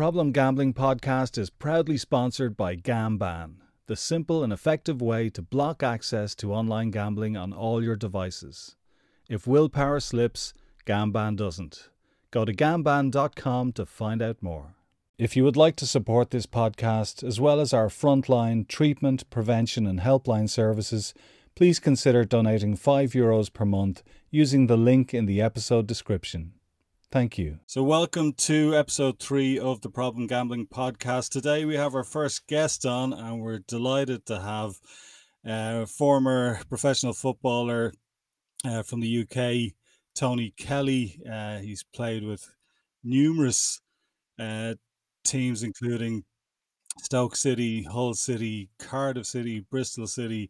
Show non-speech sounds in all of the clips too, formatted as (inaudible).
Problem Gambling podcast is proudly sponsored by GamBan, the simple and effective way to block access to online gambling on all your devices. If willpower slips, GamBan doesn't. Go to gamban.com to find out more. If you would like to support this podcast, as well as our frontline treatment, prevention, and helpline services, please consider donating €5 Euros per month using the link in the episode description. Thank you. So, welcome to episode three of the Problem Gambling podcast. Today, we have our first guest on, and we're delighted to have uh, former professional footballer uh, from the UK, Tony Kelly. Uh, he's played with numerous uh, teams, including Stoke City, Hull City, Cardiff City, Bristol City.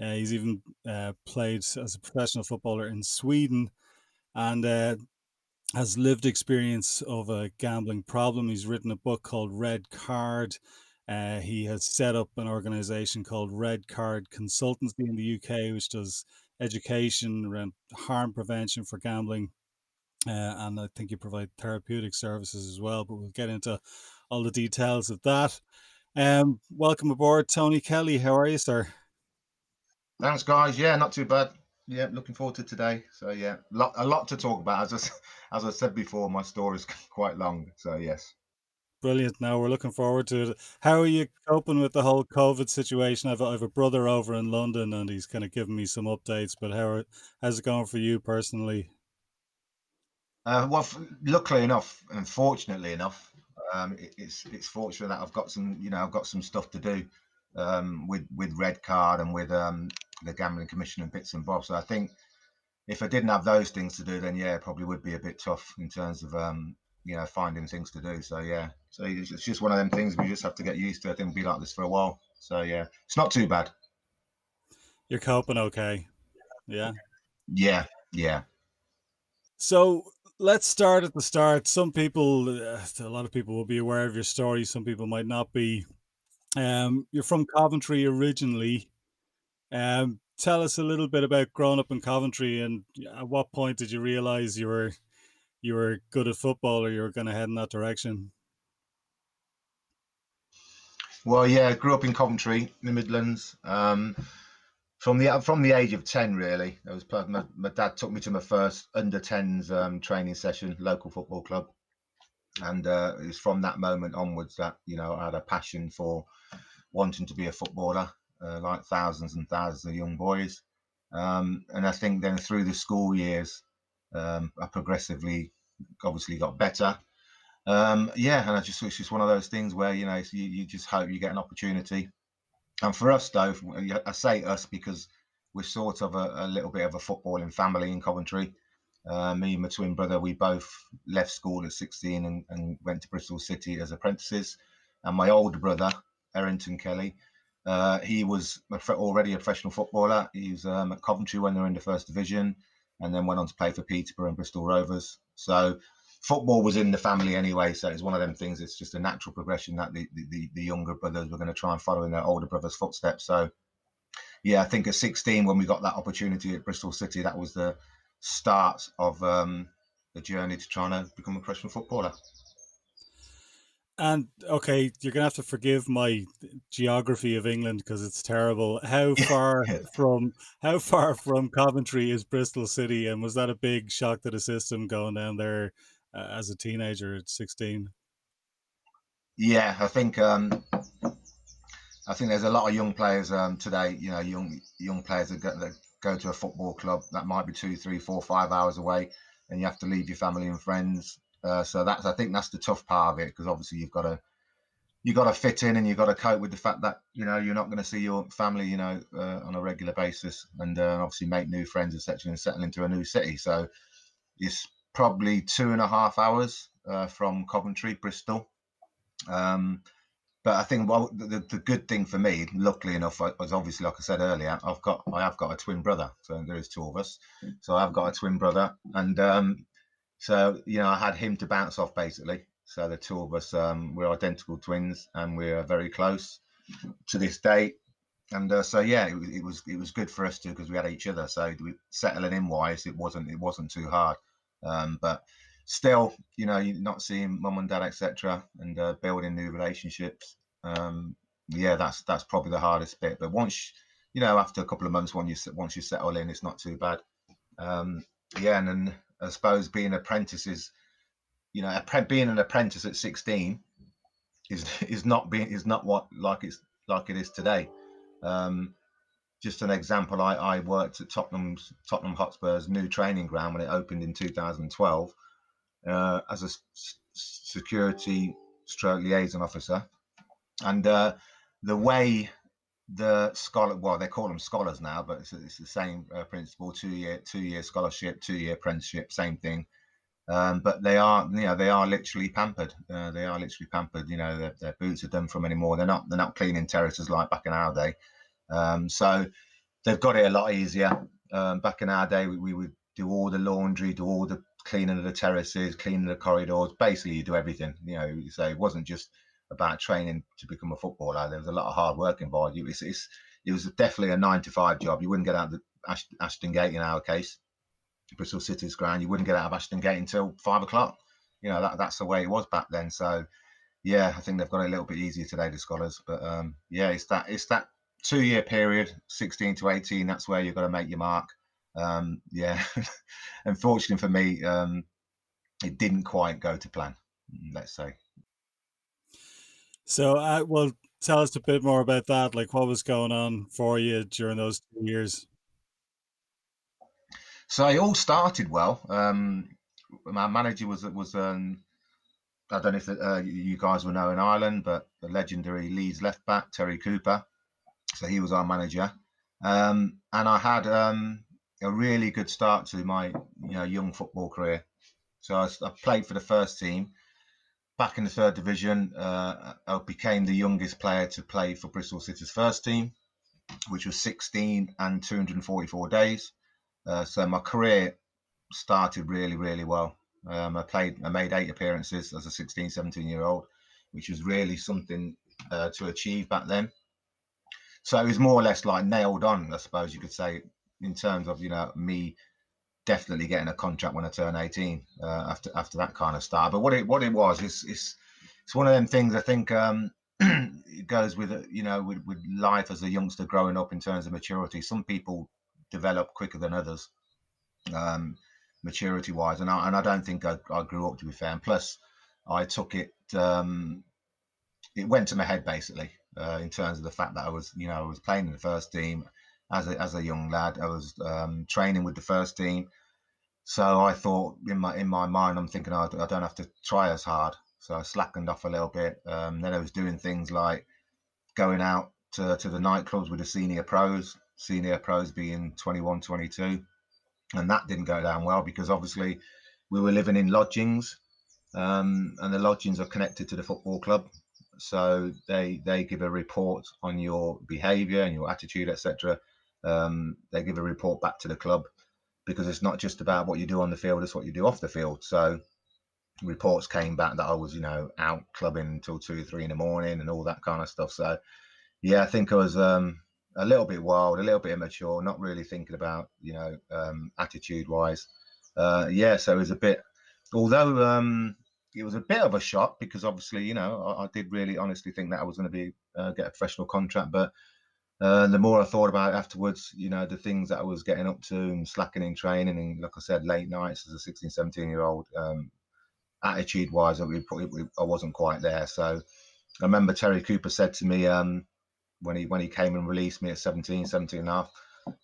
Uh, he's even uh, played as a professional footballer in Sweden. And has lived experience of a gambling problem. He's written a book called Red Card. Uh, he has set up an organization called Red Card Consultancy in the UK, which does education around harm prevention for gambling. Uh, and I think you provide therapeutic services as well, but we'll get into all the details of that. Um, welcome aboard, Tony Kelly. How are you, sir? Thanks, guys. Yeah, not too bad yeah, looking forward to today. So yeah, lot, a lot to talk about. As I, as I said before, my story is (laughs) quite long. So yes. Brilliant. Now we're looking forward to it. How are you coping with the whole COVID situation? I've, I have a brother over in London, and he's kind of giving me some updates. But how are, how's it going for you personally? Uh, well, luckily enough, and fortunately enough, um, it, it's it's fortunate that I've got some, you know, I've got some stuff to do um, with with Red Card and with um, the Gambling Commission and bits and bobs. So I think if I didn't have those things to do, then yeah, it probably would be a bit tough in terms of um, you know finding things to do. So yeah, so it's just one of them things we just have to get used to. I think we'll be like this for a while. So yeah, it's not too bad. You're coping okay. Yeah. Yeah. Yeah. So let's start at the start. Some people, uh, a lot of people will be aware of your story. Some people might not be. Um, you're from Coventry originally. Um, tell us a little bit about growing up in Coventry, and at what point did you realize you were you were good at football, or you were going to head in that direction? Well, yeah, grew up in Coventry, in the Midlands. Um, from the from the age of ten, really, it was my, my dad took me to my first under 10s um, training session, local football club, and uh, it was from that moment onwards that you know I had a passion for wanting to be a footballer uh, like thousands and thousands of young boys. Um, and I think then through the school years, um, I progressively, obviously, got better. Um, yeah, and I just it's just one of those things where you know you, you just hope you get an opportunity. And for us, though, I say us because we're sort of a, a little bit of a footballing family in Coventry. Uh, me and my twin brother, we both left school at 16 and, and went to Bristol City as apprentices. And my older brother, Errington Kelly, uh, he was already a professional footballer. He was um, at Coventry when they were in the first division, and then went on to play for Peterborough and Bristol Rovers. So football was in the family anyway. So it's one of them things. It's just a natural progression that the the, the younger brothers were going to try and follow in their older brothers' footsteps. So yeah, I think at 16 when we got that opportunity at Bristol City, that was the start of um, the journey to trying to become a professional footballer. And okay, you're gonna have to forgive my geography of England because it's terrible. How (laughs) far from how far from Coventry is Bristol City, and was that a big shock to the system going down there uh, as a teenager at sixteen? Yeah, I think um, I think there's a lot of young players um, today. You know, young young players that go, that go to a football club that might be two, three, four, five hours away, and you have to leave your family and friends uh, so that's I think that's the tough part of it because obviously you've got to you got to fit in and you've got to cope with the fact that you know you're not going to see your family you know uh, on a regular basis and uh, obviously make new friends etc and settle into a new city. So it's probably two and a half hours uh, from Coventry, Bristol. Um, but I think well, the, the good thing for me, luckily enough, was obviously like I said earlier, I've got I have got a twin brother, so there is two of us. So I've got a twin brother, and um, so you know, I had him to bounce off basically. So the two of us, um, we're identical twins, and we're very close to this day. And uh, so yeah, it, it, was it was good for us too because we had each other. So settling in wise, it wasn't it wasn't too hard. Um, but still, you know, not seeing mum and dad, etc., and uh, building new relationships. Um, yeah, that's that's probably the hardest bit. But once, you know, after a couple of months, when you once you settle in, it's not too bad. Um, yeah, and then I suppose being apprentices, you know, being an apprentice at 16 is (laughs) is not being is not what like it's like it is today. Um, just an example, I, I worked at Tottenham's Tottenham Hotspur's new training ground when it opened in 2012 uh, as a security stroke liaison officer, and uh, the way the scholar well they call them scholars now, but it's, it's the same uh, principle: two year two year scholarship, two year apprenticeship, same thing. Um, but they are, you know, they are literally pampered. Uh, they are literally pampered. You know, their, their, boots are done from anymore. They're not. They're not cleaning terraces like back in our day. Um, so they've got it a lot easier. Um, back in our day, we, we, would do all the laundry, do all the cleaning of the terraces, cleaning the corridors. Basically, you do everything. You know, so it wasn't just about training to become a footballer. There was a lot of hard work involved. It was, it was definitely a nine to five job. You wouldn't get out of the Ashton Gate in our case. Bristol City's ground, you wouldn't get out of Ashton Gate until five o'clock. You know, that, that's the way it was back then. So, yeah, I think they've got it a little bit easier today, the scholars. But um, yeah, it's that it's that two year period, 16 to 18. That's where you've got to make your mark. Um, yeah, (laughs) unfortunately for me, um, it didn't quite go to plan. Let's say. So, uh, well, tell us a bit more about that. Like, what was going on for you during those two years? So it all started well. Um, my manager was was um, I don't know if uh, you guys will know in Ireland, but the legendary Leeds left back Terry Cooper. So he was our manager, um, and I had um, a really good start to my you know young football career. So I, I played for the first team. Back in the third division, uh, I became the youngest player to play for Bristol City's first team, which was 16 and 244 days. Uh, so my career started really, really well. Um, I played, I made eight appearances as a 16, 17 year old, which was really something uh, to achieve back then. So it was more or less like nailed on, I suppose you could say, in terms of you know me definitely getting a contract when I turn 18 uh, after after that kind of start. But what it what it was is it's it's one of them things I think um, (clears throat) it goes with you know with, with life as a youngster growing up in terms of maturity. Some people develop quicker than others, um, maturity wise. And I, and I don't think I, I, grew up to be fair. And plus, I took it, um, it went to my head basically uh, in terms of the fact that I was, you know, I was playing in the first team as a, as a young lad. I was um, training with the first team. So I thought in my in my mind, I'm thinking oh, I don't have to try as hard. So I slackened off a little bit. Um, then I was doing things like going out to, to the nightclubs with the senior pros, senior pros being 21, 22. And that didn't go down well because obviously we were living in lodgings um, and the lodgings are connected to the football club. So they they give a report on your behaviour and your attitude, etc. Um, they give a report back to the club because it's not just about what you do on the field; it's what you do off the field. So reports came back that I was, you know, out clubbing until two, three in the morning and all that kind of stuff. So yeah, I think I was um, a little bit wild, a little bit immature, not really thinking about you know um, attitude wise. Uh, yeah, so it was a bit. Although um, it was a bit of a shock because obviously you know I, I did really honestly think that I was going to be uh, get a professional contract, but uh, the more I thought about it afterwards, you know, the things that I was getting up to and slacking in training and like I said, late nights as a 16, 17 year old, um, attitude wise, I, I wasn't quite there. So I remember Terry Cooper said to me, um, when he when he came and released me at 17, 17 and a half,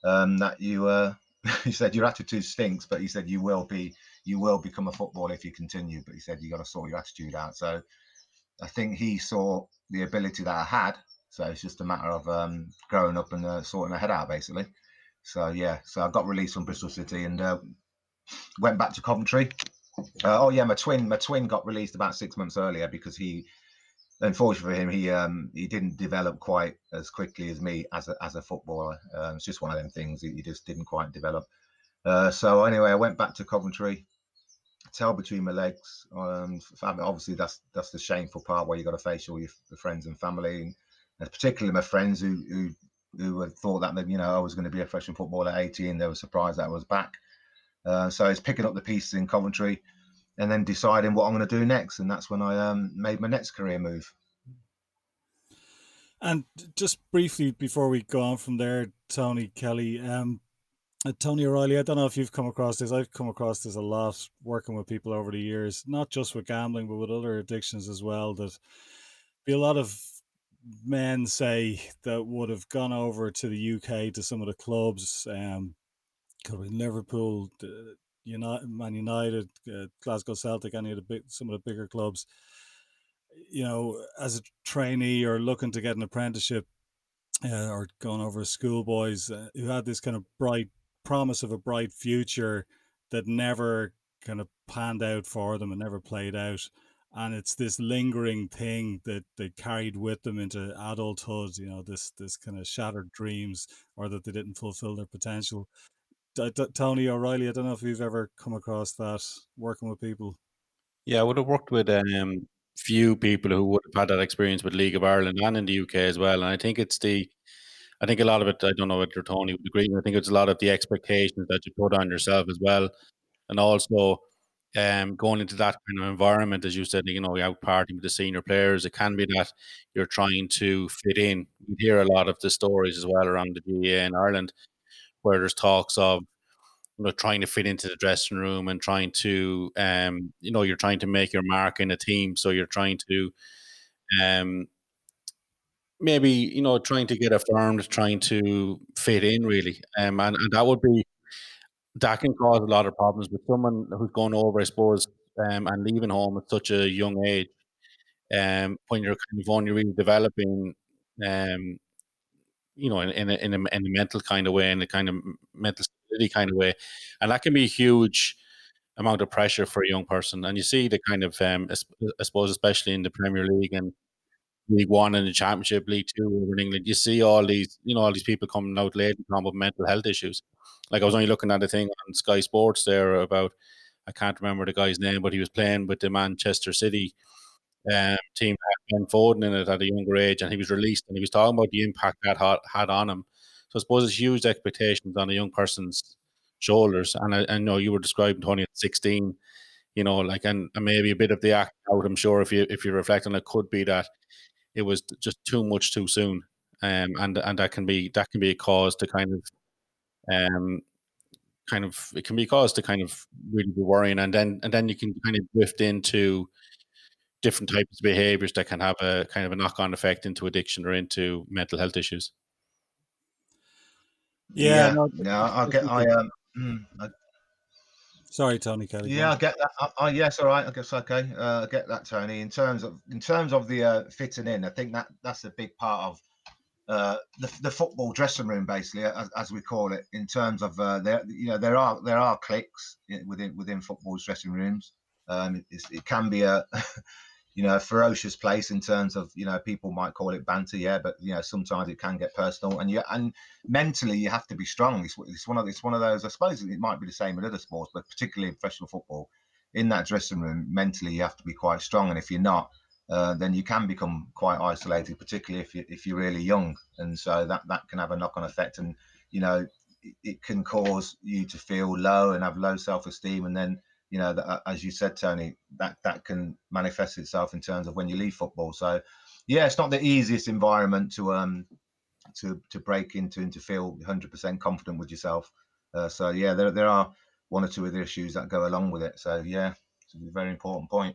um, that you uh, (laughs) he said your attitude stinks, but he said you will be you will become a footballer if you continue. But he said you got to sort your attitude out. So I think he saw the ability that I had. So it's just a matter of um, growing up and uh, sorting my head out, basically. So yeah, so I got released from Bristol City and uh, went back to Coventry. Uh, oh yeah, my twin, my twin got released about six months earlier because he unfortunately for him, he um, he didn't develop quite as quickly as me as a, as a footballer. Um, it's just one of them things. He, he just didn't quite develop. Uh, so anyway, I went back to Coventry, tail between my legs. Um, obviously, that's that's the shameful part where you got to face all your, your, friends and family, and particularly my friends who who who thought that you know I was going to be a professional footballer at 18. They were surprised that I was back. Uh, so it's picking up the pieces in Coventry and then deciding what I'm going to do next. And that's when I um, made my next career move. And just briefly before we go on from there, Tony Kelly, um, uh, Tony O'Reilly, I don't know if you've come across this. I've come across this a lot working with people over the years, not just with gambling, but with other addictions as well. That be a lot of men say that would have gone over to the UK to some of the clubs, um, could be Liverpool, United, Man United, uh, Glasgow Celtic, any of the big, some of the bigger clubs. You know, as a trainee or looking to get an apprenticeship, uh, or going over as schoolboys uh, who had this kind of bright promise of a bright future that never kind of panned out for them and never played out. And it's this lingering thing that they carried with them into adulthood, you know, this this kind of shattered dreams or that they didn't fulfill their potential. Tony O'Reilly, I don't know if you've ever come across that working with people. Yeah, I would have worked with um, few people who would have had that experience with League of Ireland and in the UK as well. And I think it's the, I think a lot of it, I don't know whether Tony would agree, I think it's a lot of the expectations that you put on yourself as well. And also um, going into that kind of environment, as you said, you know, you're out partying with the senior players, it can be that you're trying to fit in. You hear a lot of the stories as well around the GAA in Ireland where there's talks of you know trying to fit into the dressing room and trying to um you know you're trying to make your mark in a team so you're trying to um maybe you know trying to get affirmed trying to fit in really um and, and that would be that can cause a lot of problems with someone who's going over i suppose um and leaving home at such a young age um when you're kind of only really developing um you know, in, in, a, in, a, in a mental kind of way, in a kind of mental stability kind of way. And that can be a huge amount of pressure for a young person. And you see the kind of, um, I suppose, especially in the Premier League and League One and the Championship, League Two over in England, you see all these, you know, all these people coming out late and with mental health issues. Like I was only looking at a thing on Sky Sports there about, I can't remember the guy's name, but he was playing with the Manchester City um, team had Ben Foden in it at a younger age, and he was released, and he was talking about the impact that had, had on him. So I suppose it's huge expectations on a young person's shoulders. And I, I know you were describing Tony at sixteen, you know, like and, and maybe a bit of the act out. I'm sure if you if you reflect on it, could be that it was just too much too soon, um, and and that can be that can be a cause to kind of um kind of it can be cause to kind of really be worrying and then and then you can kind of drift into different types of behaviors that can have a kind of a knock-on effect into addiction or into mental health issues. Yeah, yeah, no, no I get, I um, mm, I, sorry, Tony Kelly. Yeah, I get that. I, I, yes, all right. I guess okay. Uh, I get that, Tony. In terms of in terms of the uh, fitting in, I think that that's a big part of uh, the, the football dressing room, basically, as, as we call it. In terms of uh, there, you know, there are there are cliques within within football's dressing rooms. Um, it, it can be a (laughs) you know, a ferocious place in terms of, you know, people might call it banter, yeah, but you know, sometimes it can get personal, and you and mentally you have to be strong. It's, it's one of it's one of those. I suppose it might be the same in other sports, but particularly in professional football, in that dressing room, mentally you have to be quite strong, and if you're not, uh, then you can become quite isolated, particularly if you if you're really young, and so that that can have a knock-on effect, and you know, it, it can cause you to feel low and have low self-esteem, and then you know, that, uh, as you said, Tony, that that can manifest itself in terms of when you leave football. So, yeah, it's not the easiest environment to um to to break into and to feel 100% confident with yourself. Uh, so, yeah, there there are one or two other issues that go along with it. So, yeah, it's a very important point.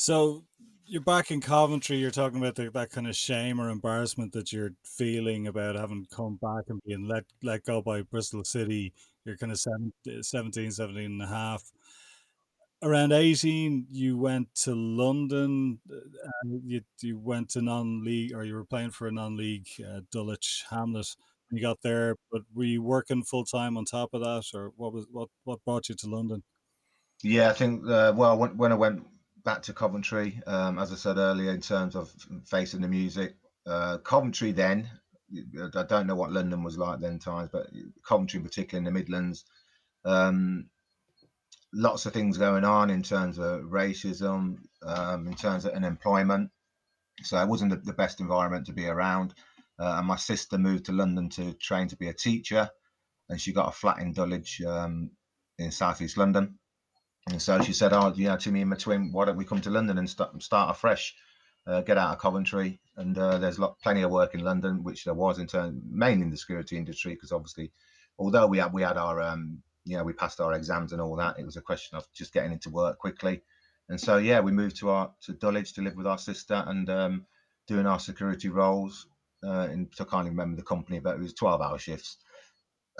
So, you're back in Coventry. You're talking about the, that kind of shame or embarrassment that you're feeling about having come back and being let let go by Bristol City you're kind of 17, 17 and a half. Around 18, you went to London and you, you went to non league or you were playing for a non league uh, Dulwich Hamlet. When you got there, but were you working full time on top of that, or what was what what brought you to London? Yeah, I think uh, well when, when I went back to Coventry, um, as I said earlier, in terms of facing the music, uh, Coventry then I don't know what London was like then times, but Coventry, in particular in the Midlands, um, lots of things going on in terms of racism, um, in terms of unemployment. So it wasn't the, the best environment to be around. Uh, and my sister moved to London to train to be a teacher, and she got a flat in Dulwich um, in southeast London. And so she said, "Oh, you know, to me and my twin, why don't we come to London and start start afresh, uh, get out of Coventry, and uh, there's lot, plenty of work in London, which there was in terms mainly in the security industry, because obviously, although we had we had our um, you know we passed our exams and all that, it was a question of just getting into work quickly, and so yeah, we moved to our to Dulwich to live with our sister and um, doing our security roles. Uh, in, I can't remember the company, but it was 12 hour shifts.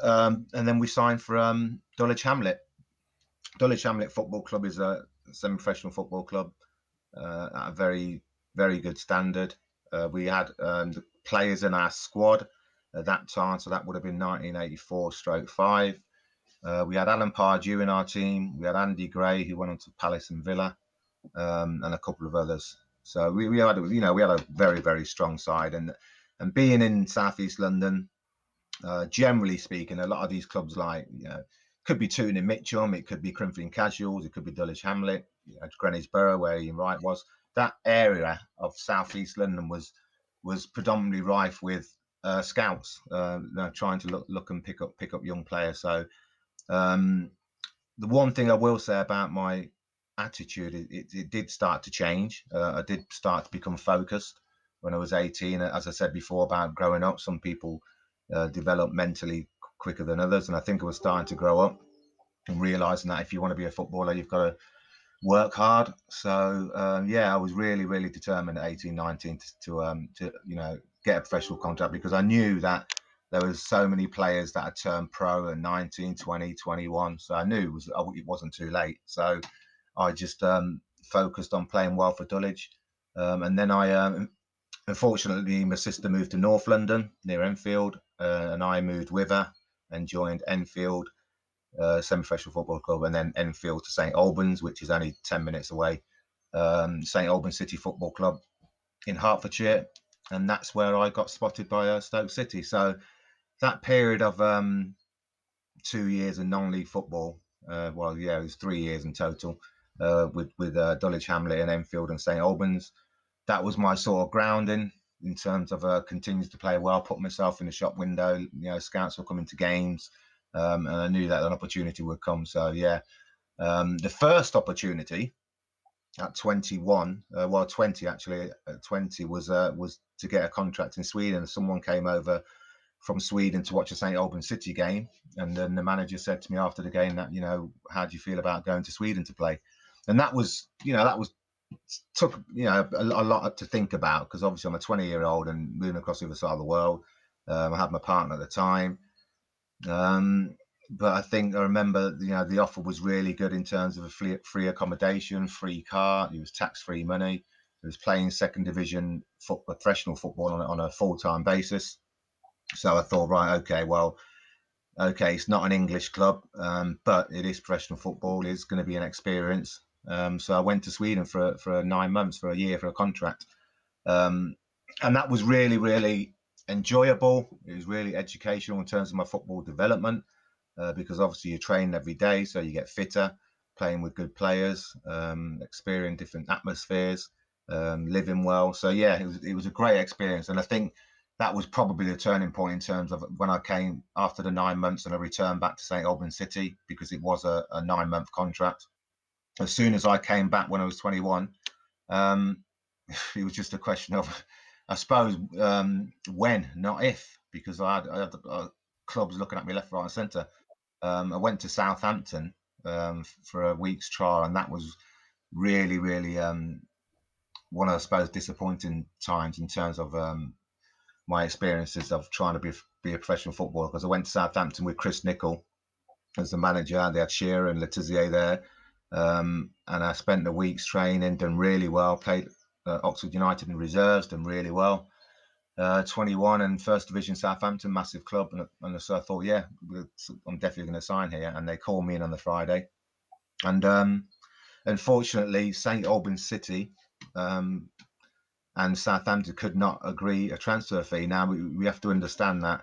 Um, and then we signed for um, Dulwich Hamlet. Dulwich Hamlet Football Club is a semi-professional football club uh, at a very, very good standard. Uh, we had um, players in our squad at that time, so that would have been 1984 stroke five. Uh, we had Alan Pardew in our team. We had Andy Gray, who went on to Palace and Villa, um, and a couple of others. So we, we had, you know, we had a very, very strong side. And and being in Southeast London, uh, generally speaking, a lot of these clubs like you know, could be Tooting and Mitcham, it could be Crimpley Casuals, it could be Dulwich Hamlet, you know, Greenwich Borough, where Ian Wright was. That area of Southeast London was was predominantly rife with uh, scouts, uh, know, trying to look look and pick up pick up young players. So um, the one thing I will say about my attitude, it, it, it did start to change. Uh, I did start to become focused when I was 18. As I said before about growing up, some people uh, develop mentally quicker than others. And I think I was starting to grow up and realizing that if you want to be a footballer, you've got to work hard. So um, yeah, I was really, really determined at 18, 19 to, to, um, to, you know, get a professional contract because I knew that there was so many players that had turned pro at 19, 20, 21. So I knew it, was, it wasn't too late. So I just um, focused on playing well for Dulwich. Um, and then I, um, unfortunately, my sister moved to North London near Enfield, uh, and I moved with her and joined Enfield uh, Semi-Professional Football Club, and then Enfield to St Albans, which is only 10 minutes away. Um, St Albans City Football Club in Hertfordshire, and that's where I got spotted by uh, Stoke City. So that period of um, two years in non-league football, uh, well, yeah, it was three years in total uh, with with uh, Dulwich Hamlet and Enfield and St Albans. That was my sort of grounding in terms of uh, continues to play well, put myself in the shop window. You know, scouts were coming to games, um, and I knew that an opportunity would come. So yeah, um, the first opportunity at 21, uh, well 20 actually, at 20 was uh, was to get a contract in Sweden. Someone came over from Sweden to watch a St Albans City game, and then the manager said to me after the game that you know how do you feel about going to Sweden to play? and that was you know that was took you know a, a lot to think about because obviously I'm a 20 year old and moving across the other side of the world. Um, I had my partner at the time, um, but I think I remember you know the offer was really good in terms of a free, free accommodation, free car. It was tax free money. It was playing second division football, professional football on, on a full time basis. So I thought, right, okay, well, okay, it's not an English club, um, but it is professional football. It's going to be an experience. Um, so I went to Sweden for for nine months, for a year, for a contract, um, and that was really really enjoyable. It was really educational in terms of my football development uh, because obviously you train every day, so you get fitter, playing with good players, um, experiencing different atmospheres, um, living well. So yeah, it was it was a great experience, and I think that was probably the turning point in terms of when I came after the nine months and I returned back to St Albans City because it was a, a nine month contract as soon as I came back when I was 21, um, (laughs) it was just a question of, I suppose, um, when, not if, because I had, I had uh, clubs looking at me left, right, and centre. Um, I went to Southampton um, for a week's trial, and that was really, really um, one of, I suppose, disappointing times in terms of um, my experiences of trying to be be a professional footballer. Because I went to Southampton with Chris Nicholl as the manager. And they had Shearer and Le Tissier there. Um, and I spent the weeks training, done really well. Played uh, Oxford United in reserves, done really well. Uh, 21 and first division Southampton, massive club. And, and so I thought, yeah, I'm definitely going to sign here. And they called me in on the Friday. And um, unfortunately, St Albans City um, and Southampton could not agree a transfer fee. Now, we, we have to understand that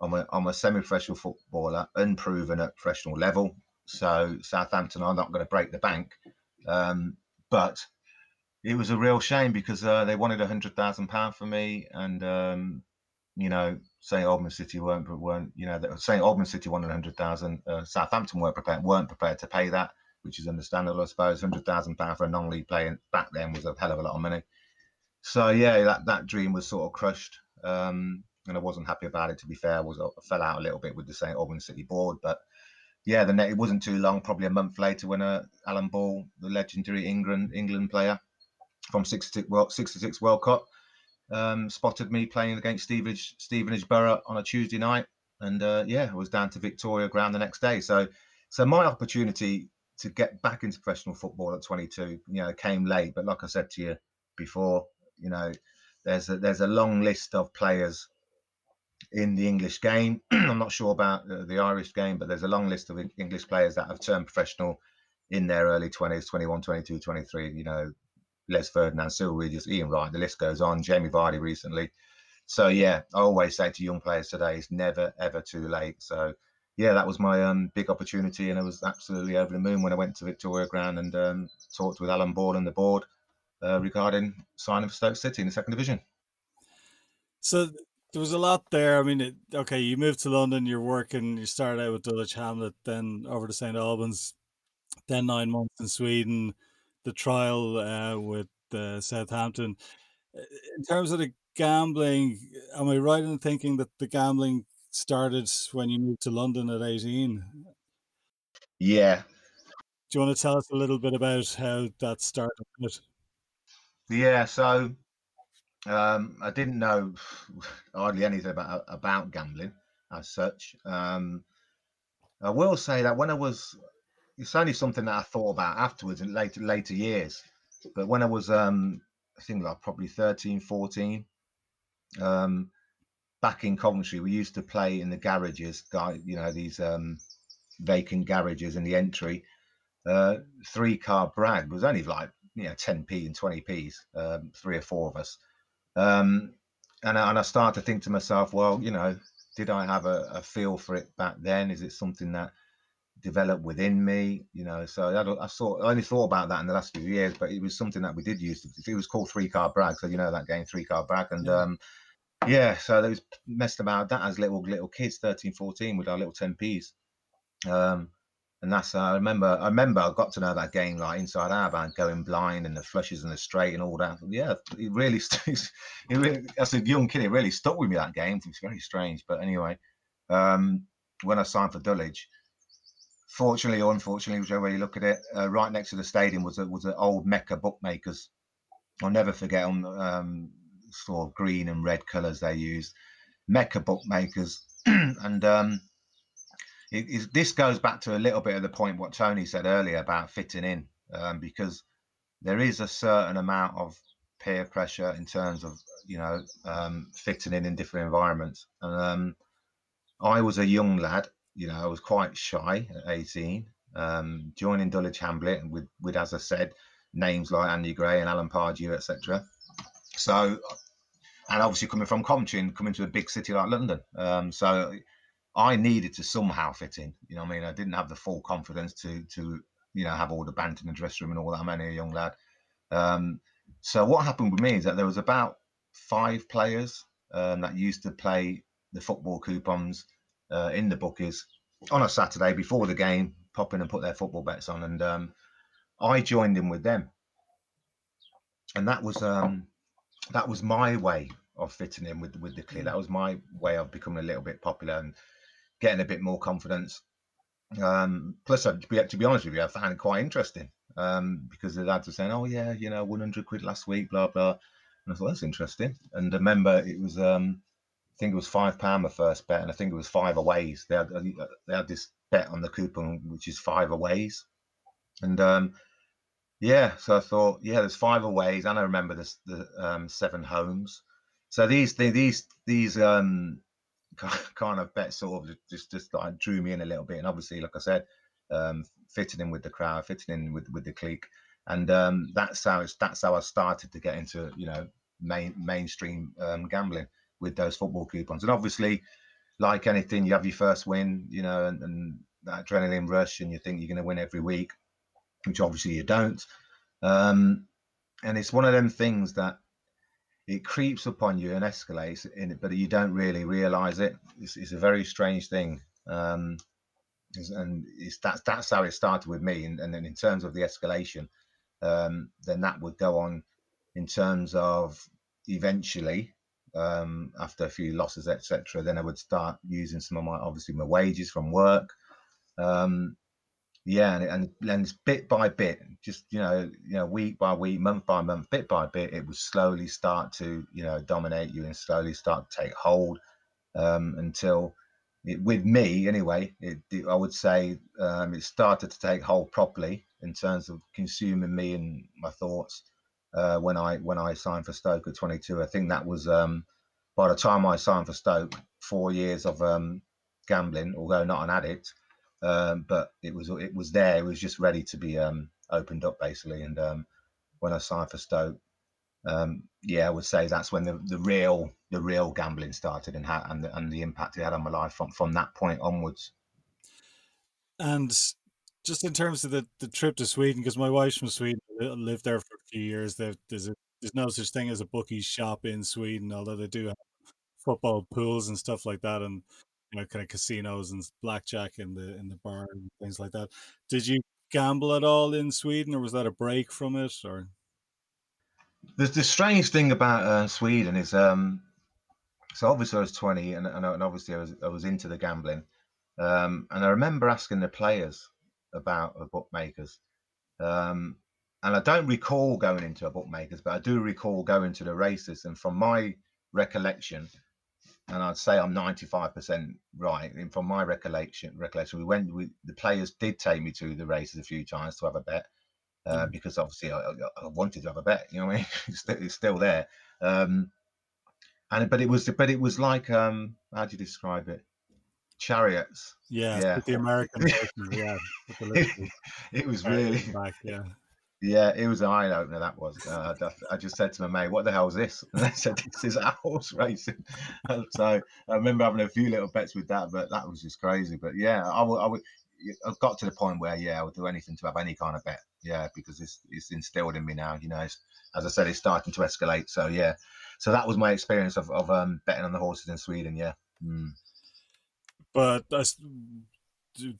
I'm a, I'm a semi professional footballer, unproven at professional level. So Southampton are not going to break the bank. Um, but it was a real shame because uh, they wanted a hundred thousand pound for me, and um, you know St Albans City weren't weren't you know St Albans City wanted a hundred thousand. Uh, Southampton weren't prepared weren't prepared to pay that, which is understandable, I suppose. Hundred thousand pound for a non-league player back then was a hell of a lot of money. So yeah, that, that dream was sort of crushed, um, and I wasn't happy about it. To be fair, I was I fell out a little bit with the St Albans City board, but yeah, the net, it wasn't too long, probably a month later, when uh, Alan Ball, the legendary England England player from 66 World, 66 World Cup, um, spotted me playing against Stevenage, Stevenage Borough on a Tuesday night, and uh, yeah, I was down to Victoria Ground the next day. So, so my opportunity to get back into professional football at 22, you know, came late. But like I said to you before, you know, there's a, there's a long list of players in the English game. (clears throat) I'm not sure about the, the, Irish game, but there's a long list of English players that have turned professional in their early 20s, 21, 22, 23. You know, Les Ferdinand, Cyril Regis, Ian Wright, the list goes on. Jamie Vardy recently. So yeah, I always say to young players today, it's never ever too late. So yeah, that was my um, big opportunity, and I was absolutely over the moon when I went to Victoria Ground and um, talked with Alan Ball and the board uh, regarding signing for Stoke City in the second division. So there was a lot there. I mean, it, okay, you moved to London, you're working, you started out with Dulwich Hamlet, then over to St Albans, then nine months in Sweden, the trial uh, with uh, Southampton. In terms of the gambling, am I right in thinking that the gambling started when you moved to London at 18? Yeah. Do you want to tell us a little bit about how that started? Yeah, so um, I didn't know (sighs) hardly anything about about gambling as such. Um, I will say that when I was, it's only something that I thought about afterwards in later later years. But when I was, um, I think like probably 13, 14, um, back in Coventry, we used to play in the garages, guy, you know, these um, vacant garages in the entry. Uh, three card brag was only like you know 10p and 20p's, um, three or four of us. Um, and, I, and I started to think to myself, well, you know, did I have a, a, feel for it back then? Is it something that developed within me? You know, so I, I saw I only thought about that in the last few years, but it was something that we did use. To, it was called three Card brag, so you know that game, three Card brag, and yeah. um, yeah, so they was messed about that as little little kids, 13, 14, with our little 10p's. Um, and that's uh, I remember I remember I got to know that game like inside out about going blind and the flushes and the straight and all that. Yeah, it really, (laughs) it really as a young kid, it really stuck with me that game. It's very strange, but anyway, um, when I signed for Dulwich, fortunately or unfortunately, whichever you look at it, uh, right next to the stadium was a, was an old Mecca bookmakers. I'll never forget on um, sort of green and red colours they used, Mecca bookmakers, (clears throat) and um, it, it, this goes back to a little bit of the point what Tony said earlier about fitting in, um, because there is a certain amount of peer pressure in terms of you know um, fitting in in different environments. And um, I was a young lad, you know, I was quite shy at 18, um, joining Dulwich Hamlet with with as I said names like Andy Gray and Alan Pardew, etc. So, and obviously coming from Coventry and coming to a big city like London, um, so I needed to somehow fit in. You know, I mean, I didn't have the full confidence to to you know have all the banter in the dressing room and all that. I'm only a young lad. Um, so what happened with me is that there was about five players um, that used to play the football coupons uh, in the bookies on a Saturday before the game, pop in and put their football bets on, and um, I joined in with them, and that was um, that was my way of fitting in with with the clique. That was my way of becoming a little bit popular and getting a bit more confidence. Um, plus, to be, to be honest with you, I found it quite interesting um, because the lads were saying, "Oh yeah, you know, 100 quid last week, blah blah," and I thought that's interesting. And I remember it was, um, I think it was five pound my first bet, and I think it was five aways. They had they had this bet on the coupon which is five aways, and um, yeah, so I thought, yeah, there's five aways, and I remember this the um, seven homes. So these these these um kind of bet sort of just just like drew me in a little bit. And obviously, like I said, um, fitting in with the crowd, fitting in with with the clique, and um, that's how it's, that's how I started to get into you know main mainstream um, gambling with those football coupons. And obviously, like anything, you have your first win, you know, and, and that adrenaline rush, and you think you're going to win every week, which obviously you don't. Um, and it's one of them things that it creeps upon you and escalates in it, but you don't really realize it. It's, it's a very strange thing. Um, and that's that's how it started with me. And, and then in terms of the escalation, um, then that would go on in terms of eventually um, after a few losses, etc. Then I would start using some of my obviously my wages from work. Um, yeah, and, and and bit by bit, just you know, you know, week by week, month by month, bit by bit, it would slowly start to you know dominate you and slowly start to take hold um, until it, with me anyway, it, it, I would say um, it started to take hold properly in terms of consuming me and my thoughts uh, when I when I signed for Stoke at 22. I think that was um, by the time I signed for Stoke, four years of um, gambling, although not an addict, um, but it was it was there. It was just ready to be um, opened up basically. And um, when I signed for Stoke, um, yeah, I would say that's when the, the real the real gambling started and how and the, and the impact it had on my life from from that point onwards. And just in terms of the, the trip to Sweden, because my wife's from Sweden, lived there for a few years. There, there's a, there's no such thing as a bookie shop in Sweden, although they do have football pools and stuff like that, and you know, kind of casinos and blackjack in the in the bar and things like that. Did you gamble at all in Sweden, or was that a break from it? Or the the strange thing about uh, Sweden is, um, so obviously I was twenty, and, and, obviously I was I was into the gambling, um, and I remember asking the players about the bookmakers. Um, and I don't recall going into a bookmakers, but I do recall going to the races. And from my recollection, and I'd say I'm 95% right. And from my recollection, recollection, we went. We, the players did take me to the races a few times to have a bet, uh, mm. because obviously I, I, wanted to have a bet. You know, what I mean? (laughs) it's, still, it's, still, there. Um, and but it was but it was like um, how do you describe it? Chariots. Yeah, yeah. the American (laughs) version. yeah, it, (laughs) it was really back. Yeah. Yeah, it was an eye opener. That was. Uh, I just said to my mate, "What the hell is this?" (laughs) And they said, "This is (laughs) horse racing." (laughs) so I remember having a few little bets with that, but that was just crazy. But yeah, I would. I would. I got to the point where yeah, I would do anything to have any kind of bet. Yeah, because it's it's instilled in me now. You know, as I said, it's starting to escalate. So yeah, so that was my experience of of um, betting on the horses in Sweden. Yeah. Mm. But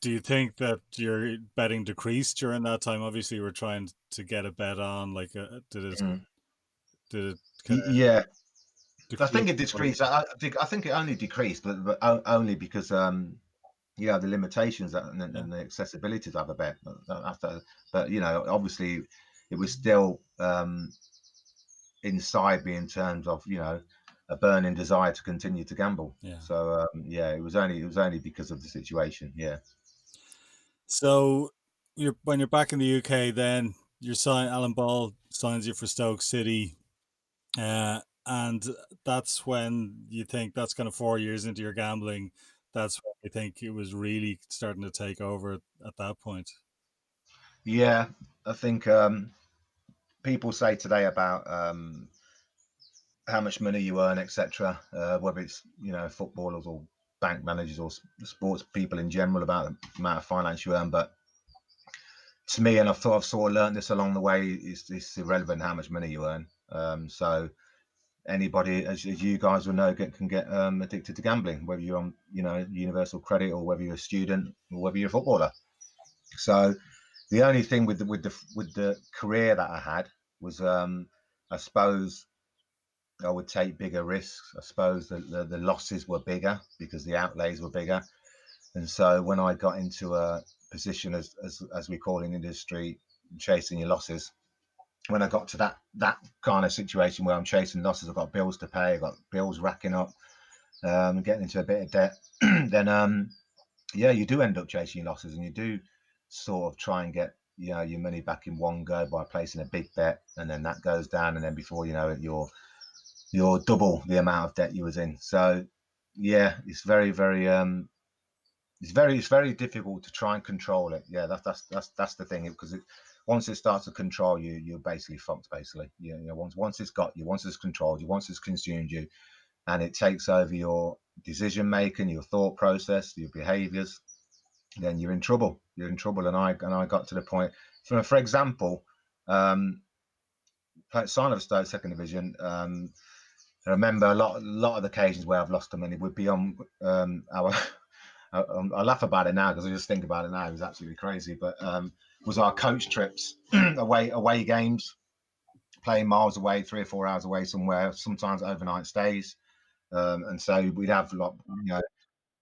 do you think that your betting decreased during that time? Obviously, you were trying to get a bet on. Like, uh, did it? Mm. Did it? yeah, I think it decreased. I, I, think I think it only decreased, but, but only because um, yeah, the limitations and, and, yeah. and the accessibility of a bet. After, but you know, obviously, it was still um, inside me in terms of you know a burning desire to continue to gamble. Yeah. So um, yeah, it was only it was only because of the situation. Yeah. So you're when you're back in the UK, then you're sign Alan Ball signs you for Stoke City, uh, and that's when you think that's kind of four years into your gambling. That's when you think it was really starting to take over at that point. Yeah, I think um, people say today about um, how much money you earn, etc. Uh, whether it's you know footballers or bank managers or sports people in general about the amount of finance you earn. But to me, and I've thought I've sort of learned this along the way, is it's irrelevant how much money you earn. Um, so anybody, as, as, you guys will know, get, can get um, addicted to gambling, whether you're on you know universal credit or whether you're a student or whether you're a footballer. So the only thing with the with the with the career that I had was, um, I suppose, I would take bigger risks. I suppose the, the, the, losses were bigger because the outlays were bigger. And so when I got into a position as, as, as we call in industry, chasing your losses, when I got to that that kind of situation where I'm chasing losses, I've got bills to pay, I've got bills racking up, um, getting into a bit of debt, (clears throat) then um, yeah, you do end up chasing your losses and you do sort of try and get you know your money back in one go by placing a big bet and then that goes down and then before you know it you're you're double the amount of debt you was in. So yeah, it's very, very um it's very it's very difficult to try and control it. Yeah, that's that's that's that's the thing because it, once it starts to control you, you're basically fucked. Basically, you know, once once it's got you, once it's controlled you, once it's consumed you, and it takes over your decision making, your thought process, your behaviors, then you're in trouble. You're in trouble. And I and I got to the point. For for example, um, sign of Stoke second division. Um, I remember a lot, a lot of the occasions where I've lost the money would be on um, our (laughs) I, I laugh about it now because I just think about it now. It was absolutely crazy. But um, was our coach trips (clears throat) away away games, playing miles away, three or four hours away somewhere, sometimes overnight stays. Um, and so we'd have lot, you know,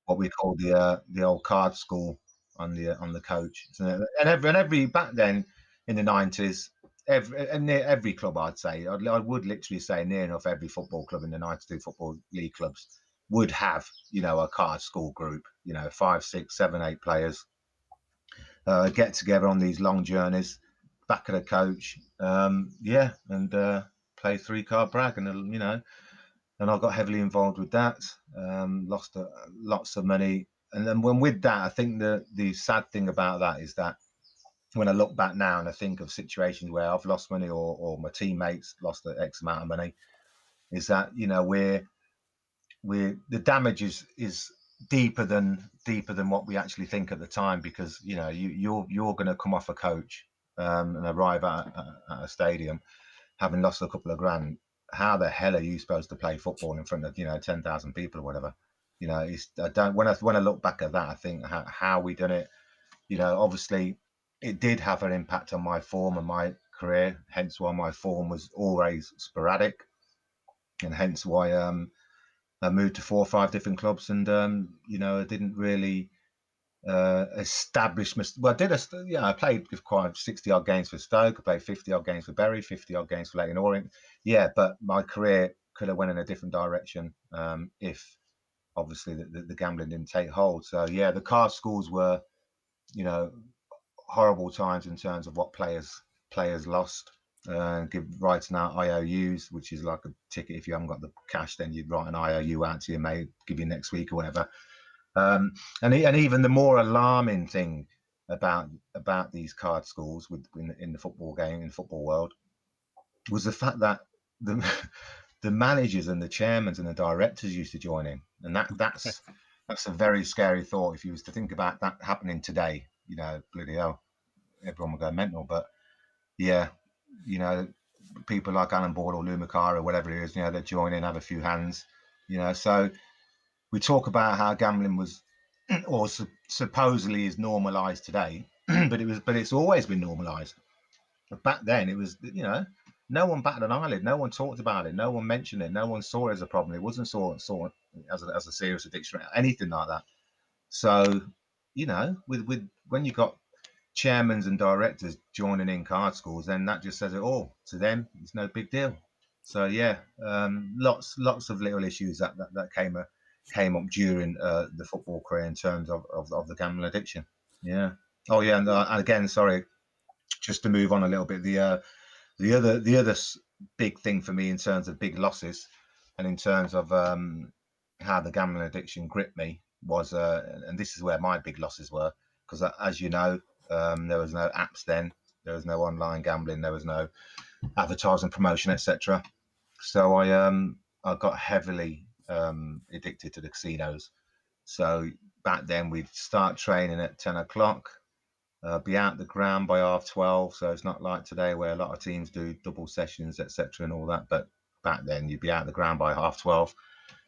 what we call the uh, the old card school on the on the coach. And every and every back then in the nineties, every near every club I'd say I'd, I would literally say near enough every football club in the '92 football league clubs would have you know a card school group, you know five, six, seven, eight players uh, get together on these long journeys, back of the coach, um, yeah, and uh, play three card brag, and you know, and I got heavily involved with that. Um, lost lots of money, and then when with that, I think the the sad thing about that is that when I look back now and I think of situations where I've lost money or, or my teammates lost the X amount of money, is that you know we're we're the damage is is deeper than deeper than what we actually think at the time because you know you you're you're going to come off a coach um, and arrive at, at, a stadium having lost a couple of grand. How the hell are you supposed to play football in front of you know ten thousand people or whatever? You know, it's I don't when I when I look back at that, I think how, how we done it. You know, obviously it did have an impact on my form and my career. Hence why my form was always sporadic, and hence why um, I moved to four or five different clubs, and um, you know I didn't really uh, establish. My, well, I did a yeah I played with quite sixty odd games for Stoke. I played fifty odd games for Bury, fifty odd games for Leyton Orient. Yeah, but my career could have went in a different direction um, if obviously the, the, the, gambling didn't take hold. So yeah, the card schools were, you know, horrible times in terms of what players players lost. Uh, give writing out IOUs, which is like a ticket. If you haven't got the cash, then you'd write an IOU out to your mate, give you next week or whatever. Um, and and even the more alarming thing about about these card schools with in, in the football game in the football world was the fact that the (laughs) the managers and the chairmen and the directors used to join in, and that that's (laughs) that's a very scary thought if you was to think about that happening today. You know, bloody hell, everyone would go mental. But yeah, you know, people like Alan Ball or Lou or whatever it is, you know, they join in, have a few hands, you know. So we talk about how gambling was, (clears throat) or su- supposedly is normalized today, (clears throat) but it was, but it's always been normalized. But back then, it was, you know, no one batted an eyelid, no one talked about it, no one mentioned it, no one saw it as a problem. It wasn't saw saw as a, as a serious addiction, or anything like that. So, you know, with with when you got chairmen and directors joining in card schools, then that just says it all. To them, it's no big deal. So yeah, um, lots lots of little issues that that, that came uh, came up during uh, the football career in terms of, of, of the gambling addiction. Yeah. Oh yeah, and, uh, and, again, sorry, just to move on a little bit. The uh, the other the other big thing for me in terms of big losses, and in terms of um, how the gambling addiction gripped me was, uh, and this is where my big losses were, because as you know, um, there was no apps then. There was no online gambling. There was no advertising, promotion, etc. So I um I got heavily um, addicted to the casinos. So back then we'd start training at ten o'clock, uh, be out the ground by half twelve. So it's not like today where a lot of teams do double sessions, etc. and all that. But back then you'd be out the ground by half twelve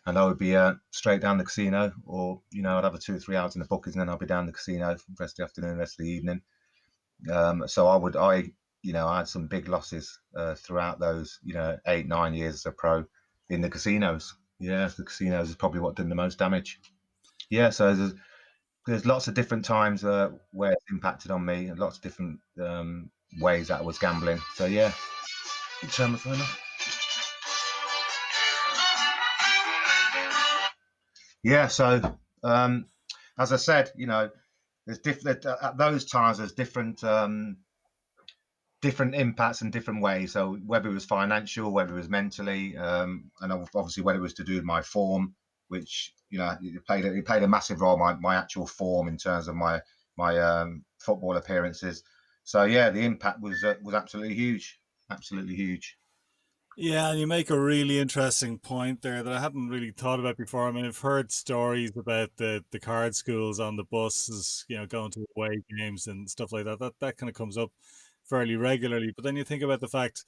and I would be uh, straight down the casino, or you know, I'd have a two or three hours in the bookies, and then I'd be down the casino for the rest of the afternoon, rest of the evening. Um, so I would, I, you know, I had some big losses uh, throughout those, you know, eight nine years as a pro in the casinos. Yeah, the casinos is probably what did the most damage. Yeah, so there's, there's lots of different times uh, where it's impacted on me, and lots of different um, ways that I was gambling. So yeah, turn my phone off. Yeah, so um, as I said, you know, there's different at those times. There's different um, different impacts and different ways. So whether it was financial, whether it was mentally, um, and obviously whether it was to do with my form, which you know it played it played a massive role. My my actual form in terms of my my um, football appearances. So yeah, the impact was uh, was absolutely huge, absolutely huge. Yeah, and you make a really interesting point there that I hadn't really thought about before. I mean, I've heard stories about the the card schools on the buses, you know, going to away games and stuff like that. That that kind of comes up fairly regularly. But then you think about the fact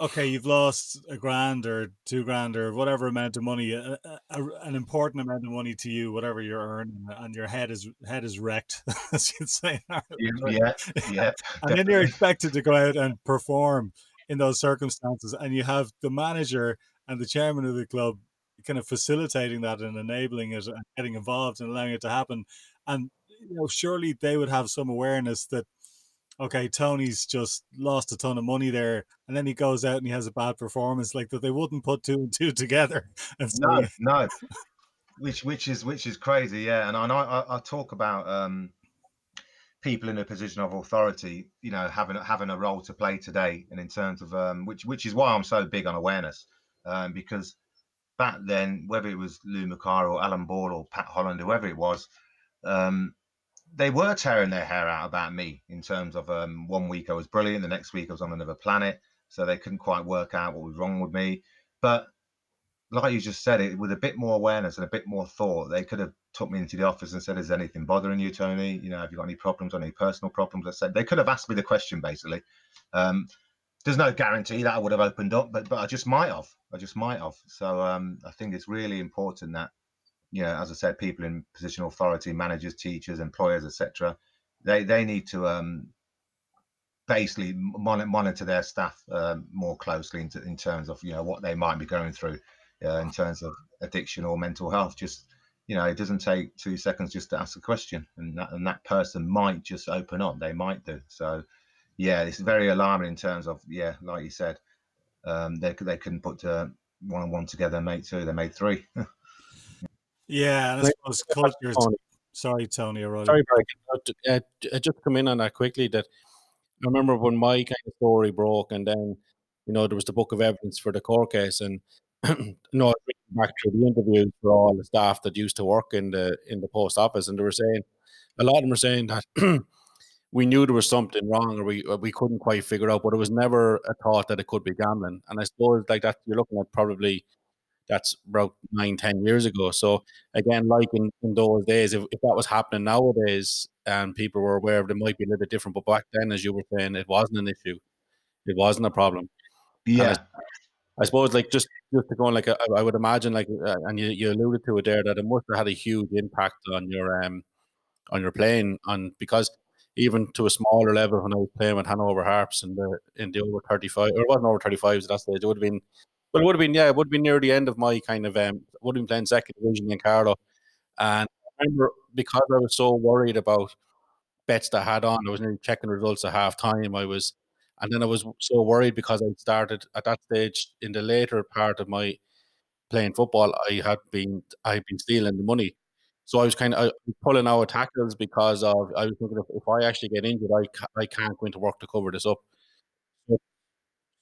okay, you've lost a grand or two grand or whatever amount of money, a, a, an important amount of money to you, whatever you're earning, and your head is head is wrecked, (laughs) as you'd say. Yeah, (laughs) yeah. and then you're expected to go out and perform in those circumstances, and you have the manager and the chairman of the club kind of facilitating that and enabling it and getting involved and allowing it to happen. And you know, surely they would have some awareness that okay, Tony's just lost a ton of money there, and then he goes out and he has a bad performance, like that they wouldn't put two and two (laughs) together. And so, no, no, which which is which is crazy, yeah. And I I, I talk about um, people in a position of authority, you know, having having a role to play today, and in terms of um, which which is why I'm so big on awareness, um, because back then, whether it was Lou Macari or Alan Ball or Pat Holland, whoever it was, um, they were tearing their hair out about me in terms of um, one week I was brilliant, the next week I was on another planet, so they couldn't quite work out what was wrong with me. But like you just said, it with a bit more awareness and a bit more thought, they could have took me into the office and said, "Is anything bothering you, Tony? You know, have you got any problems, any personal problems?" I said they could have asked me the question basically. Um, there's no guarantee that I would have opened up, but but I just might have. I just might have. So um, I think it's really important that you know, as I said, people in position authority, managers, teachers, employers, etc. They they need to um, basically monitor their staff um, more closely in, in, terms of you know what they might be going through uh, in terms of addiction or mental health. Just you know, it doesn't take two seconds just to ask a question, and that and that person might just open up. They might do. So, yeah, it's very alarming in terms of yeah, like you said, um, they they couldn't put uh, one and one together and make two. They made three. (laughs) Yeah, and I suppose culture. Sorry, Tony. Sorry, Barry. Uh, uh, just come in on that quickly. That I remember when my kind of story broke, and then you know there was the book of evidence for the court case, and (clears throat) know back through the interviews for all the staff that used to work in the in the post office, and they were saying a lot of them were saying that. (clears throat) we knew there was something wrong or we we couldn't quite figure out, but it was never a thought that it could be gambling. And I suppose like that you're looking at probably that's about nine, ten years ago. So again, like in, in those days, if, if that was happening nowadays and people were aware of it, it might be a little bit different. But back then, as you were saying, it wasn't an issue. It wasn't a problem. Yeah. I, suppose like just just to go on, like I, I would imagine like uh, and you, you alluded to it there that it must have had a huge impact on your um on your playing on because even to a smaller level when I was playing with Hanover Harps in the in the over thirty five or it wasn't over thirty fives at that stage, it would have been well, it would have been yeah, it would have been near the end of my kind of um, would have been playing second division in Carlow, and I remember because I was so worried about bets that I had on, I was nearly checking results at half time. I was, and then I was so worried because I started at that stage in the later part of my playing football. I had been I had been stealing the money, so I was kind of pulling out tackles because of I was thinking if, if I actually get injured, I I can't go into work to cover this up. So,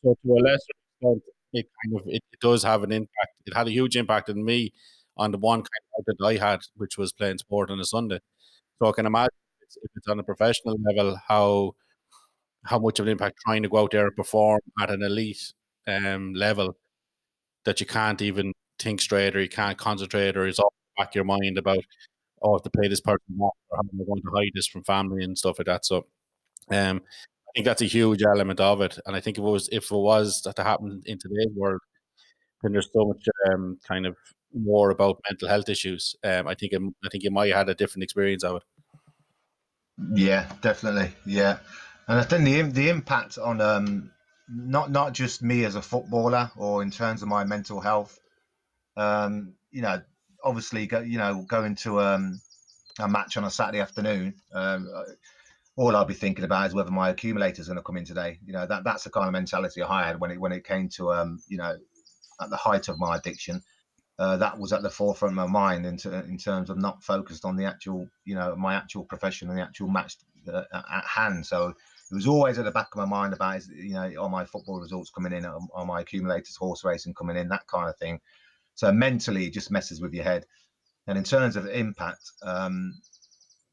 so to a lesser extent, it kind of it, it, does have an impact. It had a huge impact on me on the one kind of that I had, which was playing sport on a Sunday. So I can imagine if it's on a professional level, how how much of an impact trying to go out there and perform at an elite um, level that you can't even think straight or you can't concentrate or it's all back your mind about oh, to pay this person or how am I going to hide this from family and stuff like that. So um, I think that's a huge element of it. And I think if it was if it was that to happen in today's world, then there's so much um, kind of more about mental health issues. Um, I think it, I think you might have had a different experience of it. Yeah, definitely. Yeah, and I think the the impact on um, not not just me as a footballer or in terms of my mental health. Um, you know, obviously, go, you know, going to um, a match on a Saturday afternoon. Um, all I'll be thinking about is whether my accumulator is going to come in today. You know, that that's the kind of mentality I had when it when it came to um, you know, at the height of my addiction. Uh, that was at the forefront of my mind in, in terms of not focused on the actual, you know, my actual profession and the actual match uh, at hand. So it was always at the back of my mind about, is you know, all my football results coming in, on my accumulators, horse racing coming in, that kind of thing. So mentally, it just messes with your head. And in terms of impact, um,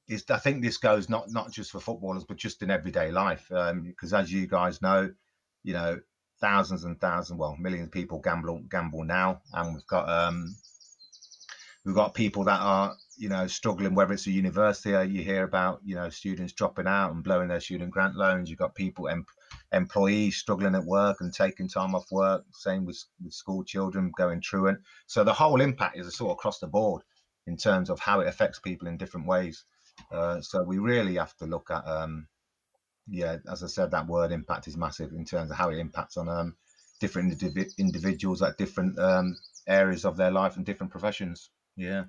is I think this goes not not just for footballers, but just in everyday life. Because um, as you guys know, you know, thousands and thousands, well, millions of people gamble gamble now, and we've got um, we've got people that are you know struggling. Whether it's a university, or you hear about you know students dropping out and blowing their student grant loans. You've got people, em- employees struggling at work and taking time off work. Same with, with school children going truant. So the whole impact is sort of across the board in terms of how it affects people in different ways. Uh, so we really have to look at, um, yeah, as I said, that word impact is massive in terms of how it impacts on um, different indiv- individuals at different um, areas of their life and different professions. Yeah.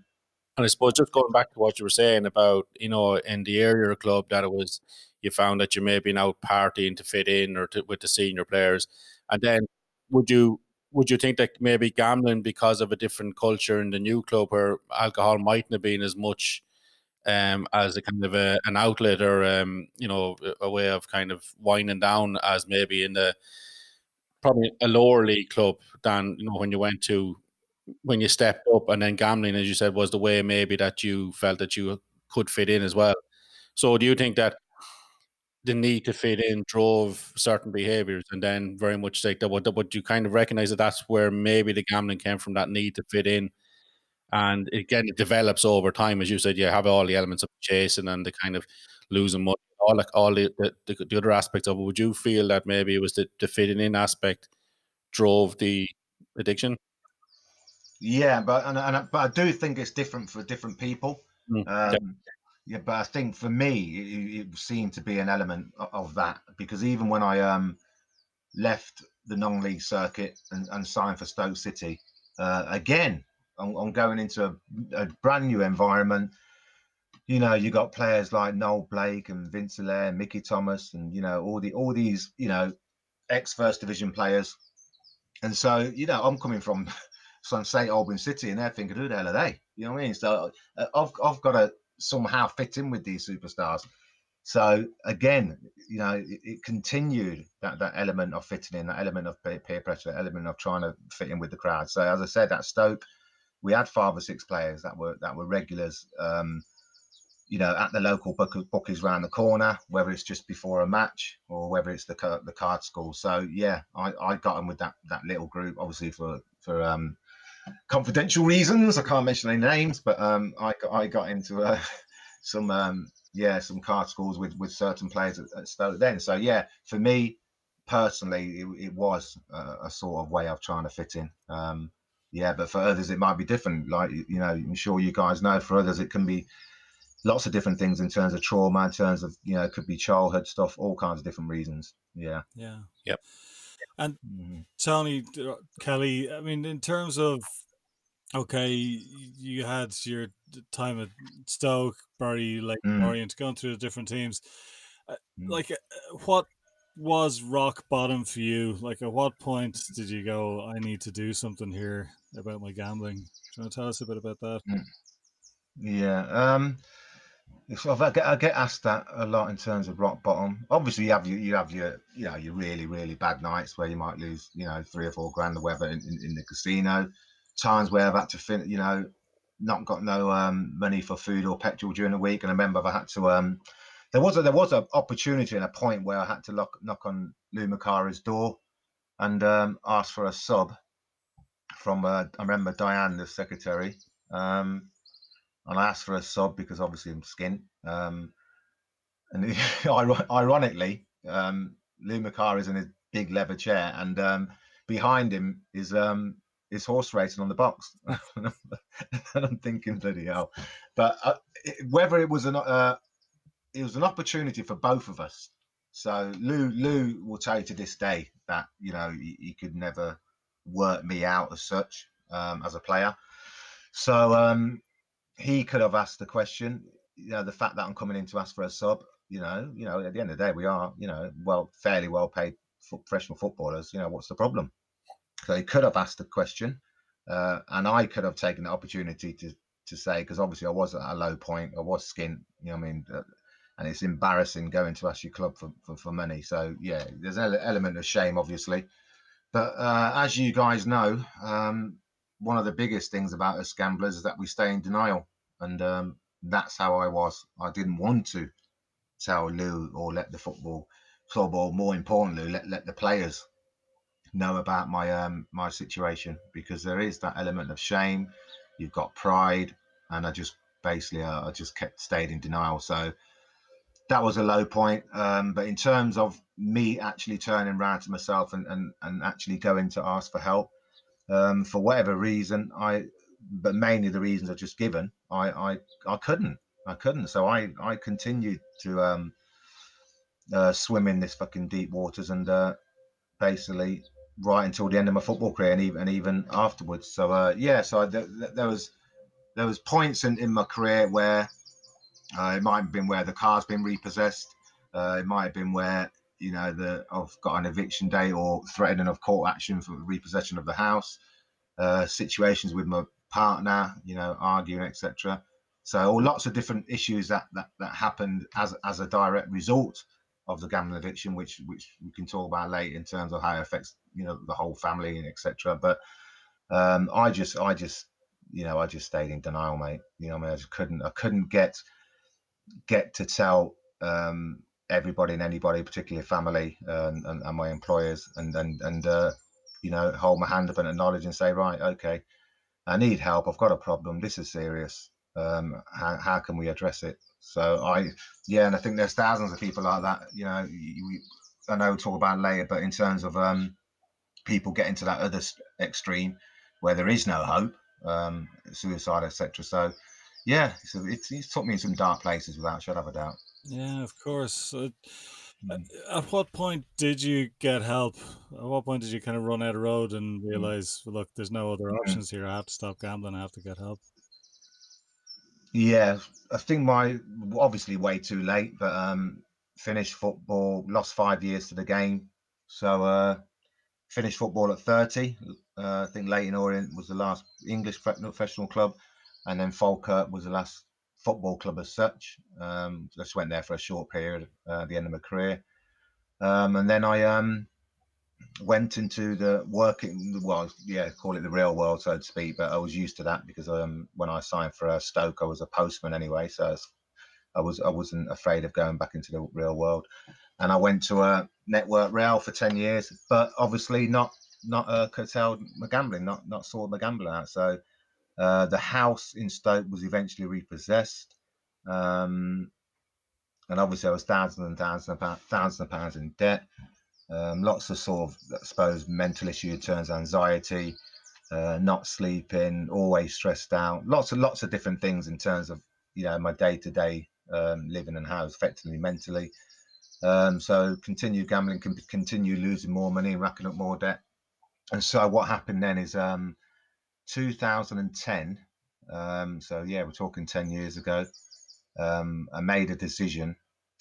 And I suppose just going back to what you were saying about, you know, in the area club that it was, you found that you may be out partying to fit in or to, with the senior players, and then would you would you think that maybe gambling because of a different culture in the new club where alcohol mightn't have been as much um, as a kind of a, an outlet or um, you know a way of kind of winding down as maybe in the probably a lower league club than you know when you went to when you stepped up and then gambling as you said was the way maybe that you felt that you could fit in as well. So do you think that the need to fit in drove certain behaviors and then very much like that would, would you kind of recognize that that's where maybe the gambling came from that need to fit in? And again it develops over time as you said you have all the elements of chasing and the kind of losing money all like all the, the, the other aspects of it. Would you feel that maybe it was the, the fitting in aspect drove the addiction yeah, but and, and but I do think it's different for different people. Mm, um, yeah. but I think for me, it, it, seemed to be an element of that because even when I um left the non-league circuit and, and signed for Stoke City, uh, again, I'm, I'm, going into a, a, brand new environment. You know, you got players like Noel Blake and Vince Hilaire, Mickey Thomas, and you know all the all these you know ex First Division players. And so, you know, I'm coming from some St Albans City, and they're thinking, who the hell are they? You know what I mean? So uh, I've I've got to somehow fit in with these superstars. So again, you know, it, it, continued that that element of fitting in, that element of peer pressure, that element of trying to fit in with the crowd. So as I said, at Stoke, we had five or six players that were that were regulars. Um, you know, at the local book, bookies around the corner, whether it's just before a match or whether it's the the card school. So yeah, I, I got them with that that little group, obviously for for um, confidential reasons. I can't mention any names, but um, I got I got into uh, (laughs) some um, yeah some card schools with with certain players at, at Stoke then. So yeah, for me personally, it, it was a, a, sort of way of trying to fit in. Um, yeah, but for others it might be different. Like you know, I'm sure you guys know. For others, it can be lots of different things in terms of trauma, in terms of you know, it could be childhood stuff, all kinds of different reasons. Yeah. Yeah. Yep. And mm-hmm. Tony uh, Kelly, I mean, in terms of okay, you had your time at Stoke, Bury, like mm. Orient, going through the different teams. Uh, mm. Like, uh, what was rock bottom for you? Like, at what point did you go, I need to do something here about my gambling? Do you want to tell us a bit about that? Mm. Yeah. Um, I get, I get asked that a lot in terms of rock bottom. Obviously, you have your, you have your, you know, your really, really bad nights where you might lose, you know, three or four grand the weather in, in, in, the casino. Times where I've had to, fin- you know, not got no um, money for food or petrol during the week, and I remember I had to. Um, there was a there was an opportunity and a point where I had to lock, knock on Lou Macari's door and um, ask for a sub from. Uh, I remember Diane, the secretary. Um, and I asked for a sub because obviously I'm skint. Um, and (laughs) ironically, um, Lou Macari's in a big leather chair, and um, behind him is um, is horse racing on the box. (laughs) (laughs) and I'm thinking, bloody hell! But uh, whether it was an uh, it was an opportunity for both of us. So Lou Lou will tell you to this day that you know he, he could never work me out as such um, as a player. So um, he could have asked the question. You know, the fact that I'm coming in to ask for a sub. You know, you know, at the end of the day, we are, you know, well, fairly well paid professional footballers. You know, what's the problem? So he could have asked the question, uh, and I could have taken the opportunity to to say because obviously I was at a low point. I was skint. You know, I mean. Uh, and it's embarrassing going to ask your club for, for, for money. So yeah, there's an element of shame, obviously. But uh, as you guys know, um, one of the biggest things about us gamblers is that we stay in denial, and um, that's how I was. I didn't want to tell Lou or let the football club, or more importantly, let let the players know about my um my situation because there is that element of shame. You've got pride, and I just basically uh, I just kept stayed in denial. So that was a low point. Um, but in terms of me actually turning around to myself and, and, and actually going to ask for help, um, for whatever reason, I, but mainly the reasons I've just given, I, I, I couldn't, I couldn't. So I, I continued to um, uh, swim in this fucking deep waters and uh, basically right until the end of my football career and even and even afterwards. So uh, yeah, so I, th- th- there was there was points in, in my career where uh, it might have been where the car's been repossessed. Uh, it might have been where you know the I've got an eviction date or threatening of court action for repossession of the house. Uh, situations with my partner, you know, arguing, etc. So all lots of different issues that that that happened as as a direct result of the gambling addiction, which which we can talk about later in terms of how it affects you know the whole family and etc. But um, I just I just you know I just stayed in denial, mate. You know, I mean, I just couldn't I couldn't get get to tell um, everybody and anybody, particularly family and, and, and, my employers, and and and uh, you know hold my hand up and acknowledge and say, right, okay, I need help. I've got a problem. This is serious. Um, how, how can we address it? So I, yeah, and I think there's thousands of people like that. You know, I know we'll talk about later, but in terms of um, people getting to that other extreme where there is no hope, um, suicide, etc. So yeah, so it's, it's took me in some dark places without a shadow of a doubt. Yeah, of course. Uh, mm. at what point did you get help? At what point did you kind of run out of road and mm. realize, look, there's no other options here. I have to stop gambling. I have to get help. Yeah, I think my obviously way too late, but um, finished football, lost five years to the game. So uh, finished football at 30. Uh, I think Leyton Orient was the last English professional club and then Falkirk was the last football club as such. Um, just went there for a short period uh, at the end of my career, um, and then I um, went into the working well, yeah, call it the real world, so to speak. But I was used to that because um, when I signed for uh, Stoke, I was a postman anyway, so I was I wasn't afraid of going back into the real world. And I went to a network rail for ten years, but obviously not not uh, curtailed gambling, not not sorted my gambling out. So uh, the house in Stoke was eventually repossessed. Um, and obviously, I was thousands and thousands of, pounds, thousands of pounds in debt. Um, lots of sort of, I suppose, mental issue turns anxiety, uh, not sleeping, always stressed out. Lots of lots of different things in terms of you know my day to day living and how it's affecting me mentally. Um, so continue gambling, continue losing more money, racking up more debt. And so what happened then is um, 2010, um, so yeah, we're talking 10 years ago, um, I made a decision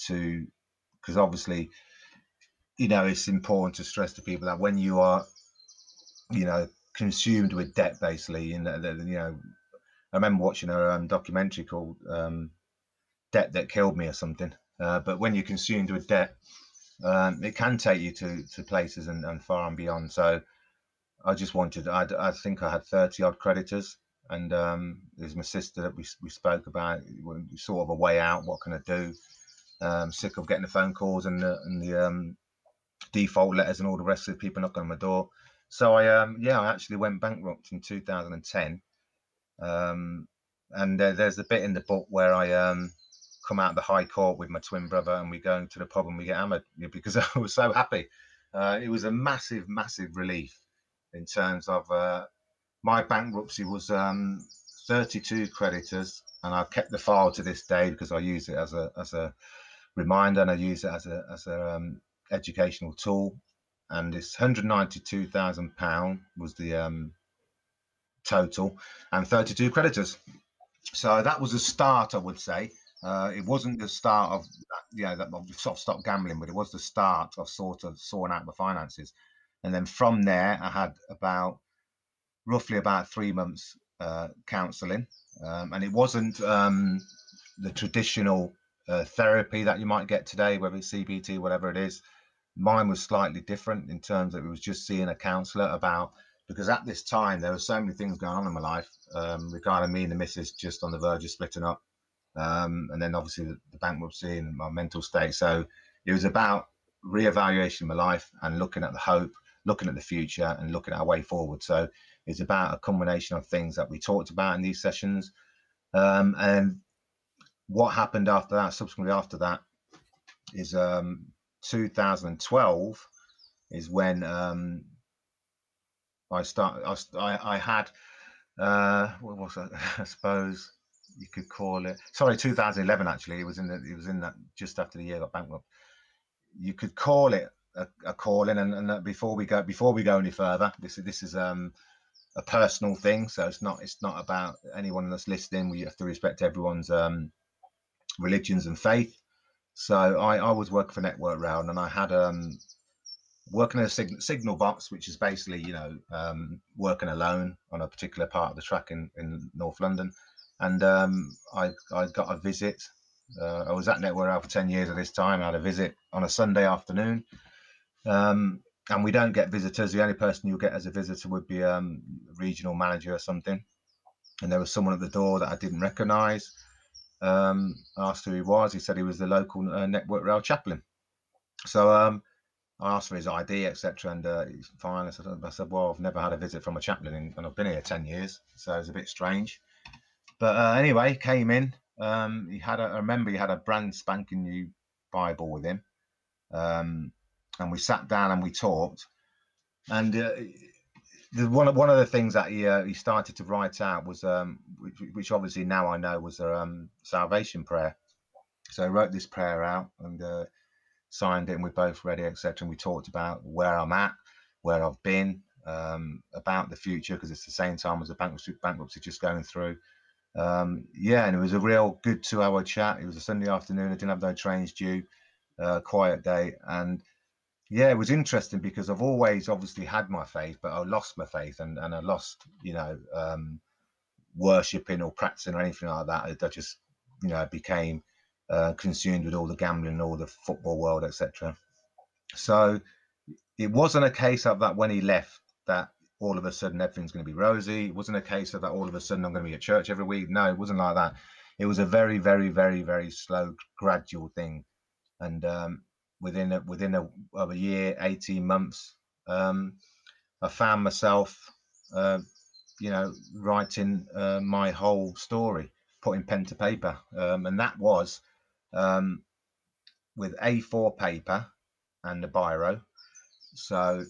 to, because obviously, you know, it's important to stress to people that when you are, you know, consumed with debt, basically, you know, you know, I remember watching a um, documentary called um, "Debt That Killed Me" or something. Uh, but when you're consumed with debt, um, it can take you to to places and, and far and beyond. So I just wanted. I, I think I had thirty odd creditors, and um, there's my sister that we we spoke about. Sort of a way out. What can I do? Um, sick of getting the phone calls and the and the um, default letters and all the rest of the people knocking on my door. So I um yeah, I actually went bankrupt in 2010. Um, and there's a bit in the book where I um come out of the high court with my twin brother and we go into the pub and we get hammered because (laughs) I was so happy. Uh, it was a massive, massive relief in terms of uh, my bankruptcy was um, 32 creditors, and I've kept the file to this day because I use it as a as a reminder and I use it as a as a um, educational tool. And it's 192,000 pound was the um, total, and 32 creditors. So that was a start, I would say. Uh, it wasn't the start of yeah that sort of stopped gambling, but it was the start of sort of sorting out my finances. And then from there, I had about roughly about three months uh, counselling, um, and it wasn't um, the traditional uh, therapy that you might get today, whether it's CBT, whatever it is. Mine was slightly different in terms of it was just seeing a counsellor about because at this time there were so many things going on in my life um, regarding me and the missus just on the verge of splitting up, um, and then obviously the, the bankruptcy and my mental state. So it was about reevaluation of my life and looking at the hope looking at the future and looking at our way forward. So it's about a combination of things that we talked about in these sessions. Um, and what happened after that, subsequently after that, is um, 2012 is when um, I start. I, I had uh, what was? (laughs) I suppose you could call it. Sorry, 2011 actually. It was in the. It was in that just after the year got bankrupt. You could call it a, a calling, and, and before we go before we go any further, this is this is um a personal thing. So it's not it's not about anyone that's listening. We have to respect everyone's um religions and faith. So I, I was working for Network Rail and I had um working in a sig- signal box, which is basically you know um, working alone on a particular part of the track in, in North London. And um, I I got a visit. Uh, I was at Network Rail for ten years at this time. I had a visit on a Sunday afternoon. Um, and we don't get visitors. The only person you'll get as a visitor would be um, a regional manager or something. And there was someone at the door that I didn't recognise. Um, I asked who he was. He said he was the local uh, Network Rail chaplain. So um, I asked for his ID, etc., and uh, he's fine. I said, I said, well, I've never had a visit from a chaplain, and I've been here ten years, so it's a bit strange. But uh, anyway, came in. Um, he had, a, I remember, he had a brand spanking new Bible with him, um, and we sat down and we talked. And uh, the, one one of the things that he uh, he started to write out was, um, which, which, obviously now I know was a um, salvation prayer. So I wrote this prayer out, and uh, signed it and we both read it, etc. And we talked about where I'm at, where I've been, um, about the future because it's the same time as the bankruptcy, bankruptcy just going through. Um, yeah, and it was a real good two-hour chat. It was a Sunday afternoon. I didn't have no trains due, uh, quiet day, and yeah, it was interesting because I've always obviously had my faith, but I lost my faith and and I lost, you know, um, worshiping or practicing or anything like that. I just, you know, became uh, consumed with all the gambling, all the football world, etc. So it wasn't a case of that when he left that all of a sudden everything's going to be rosy. It wasn't a case of that all of a sudden I'm going to be at church every week. No, it wasn't like that. It was a very, very, very, very slow, gradual thing, and um, within a, within a, of a year, eighteen months, um, I found myself, uh, you know, writing uh, my whole story, putting pen to paper, um, and that was um, with A4 paper and a biro. So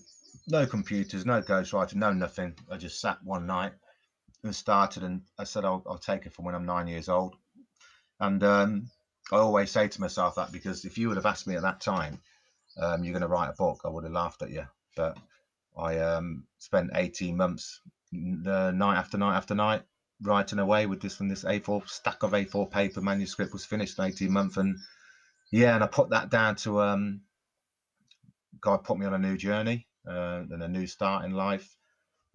no computers, no ghostwriter, no nothing. I just sat one night and started, and I said I'll, I'll take it from when I'm nine years old. And um, I always say to myself that because if you would have asked me at that time, um, you're going to write a book, I would have laughed at you. But I um, spent 18 months, uh, night after night after night, writing away with this and this A4 stack of A4 paper manuscript was finished in 18 months. And yeah, and I put that down to um, God put me on a new journey uh, and a new start in life,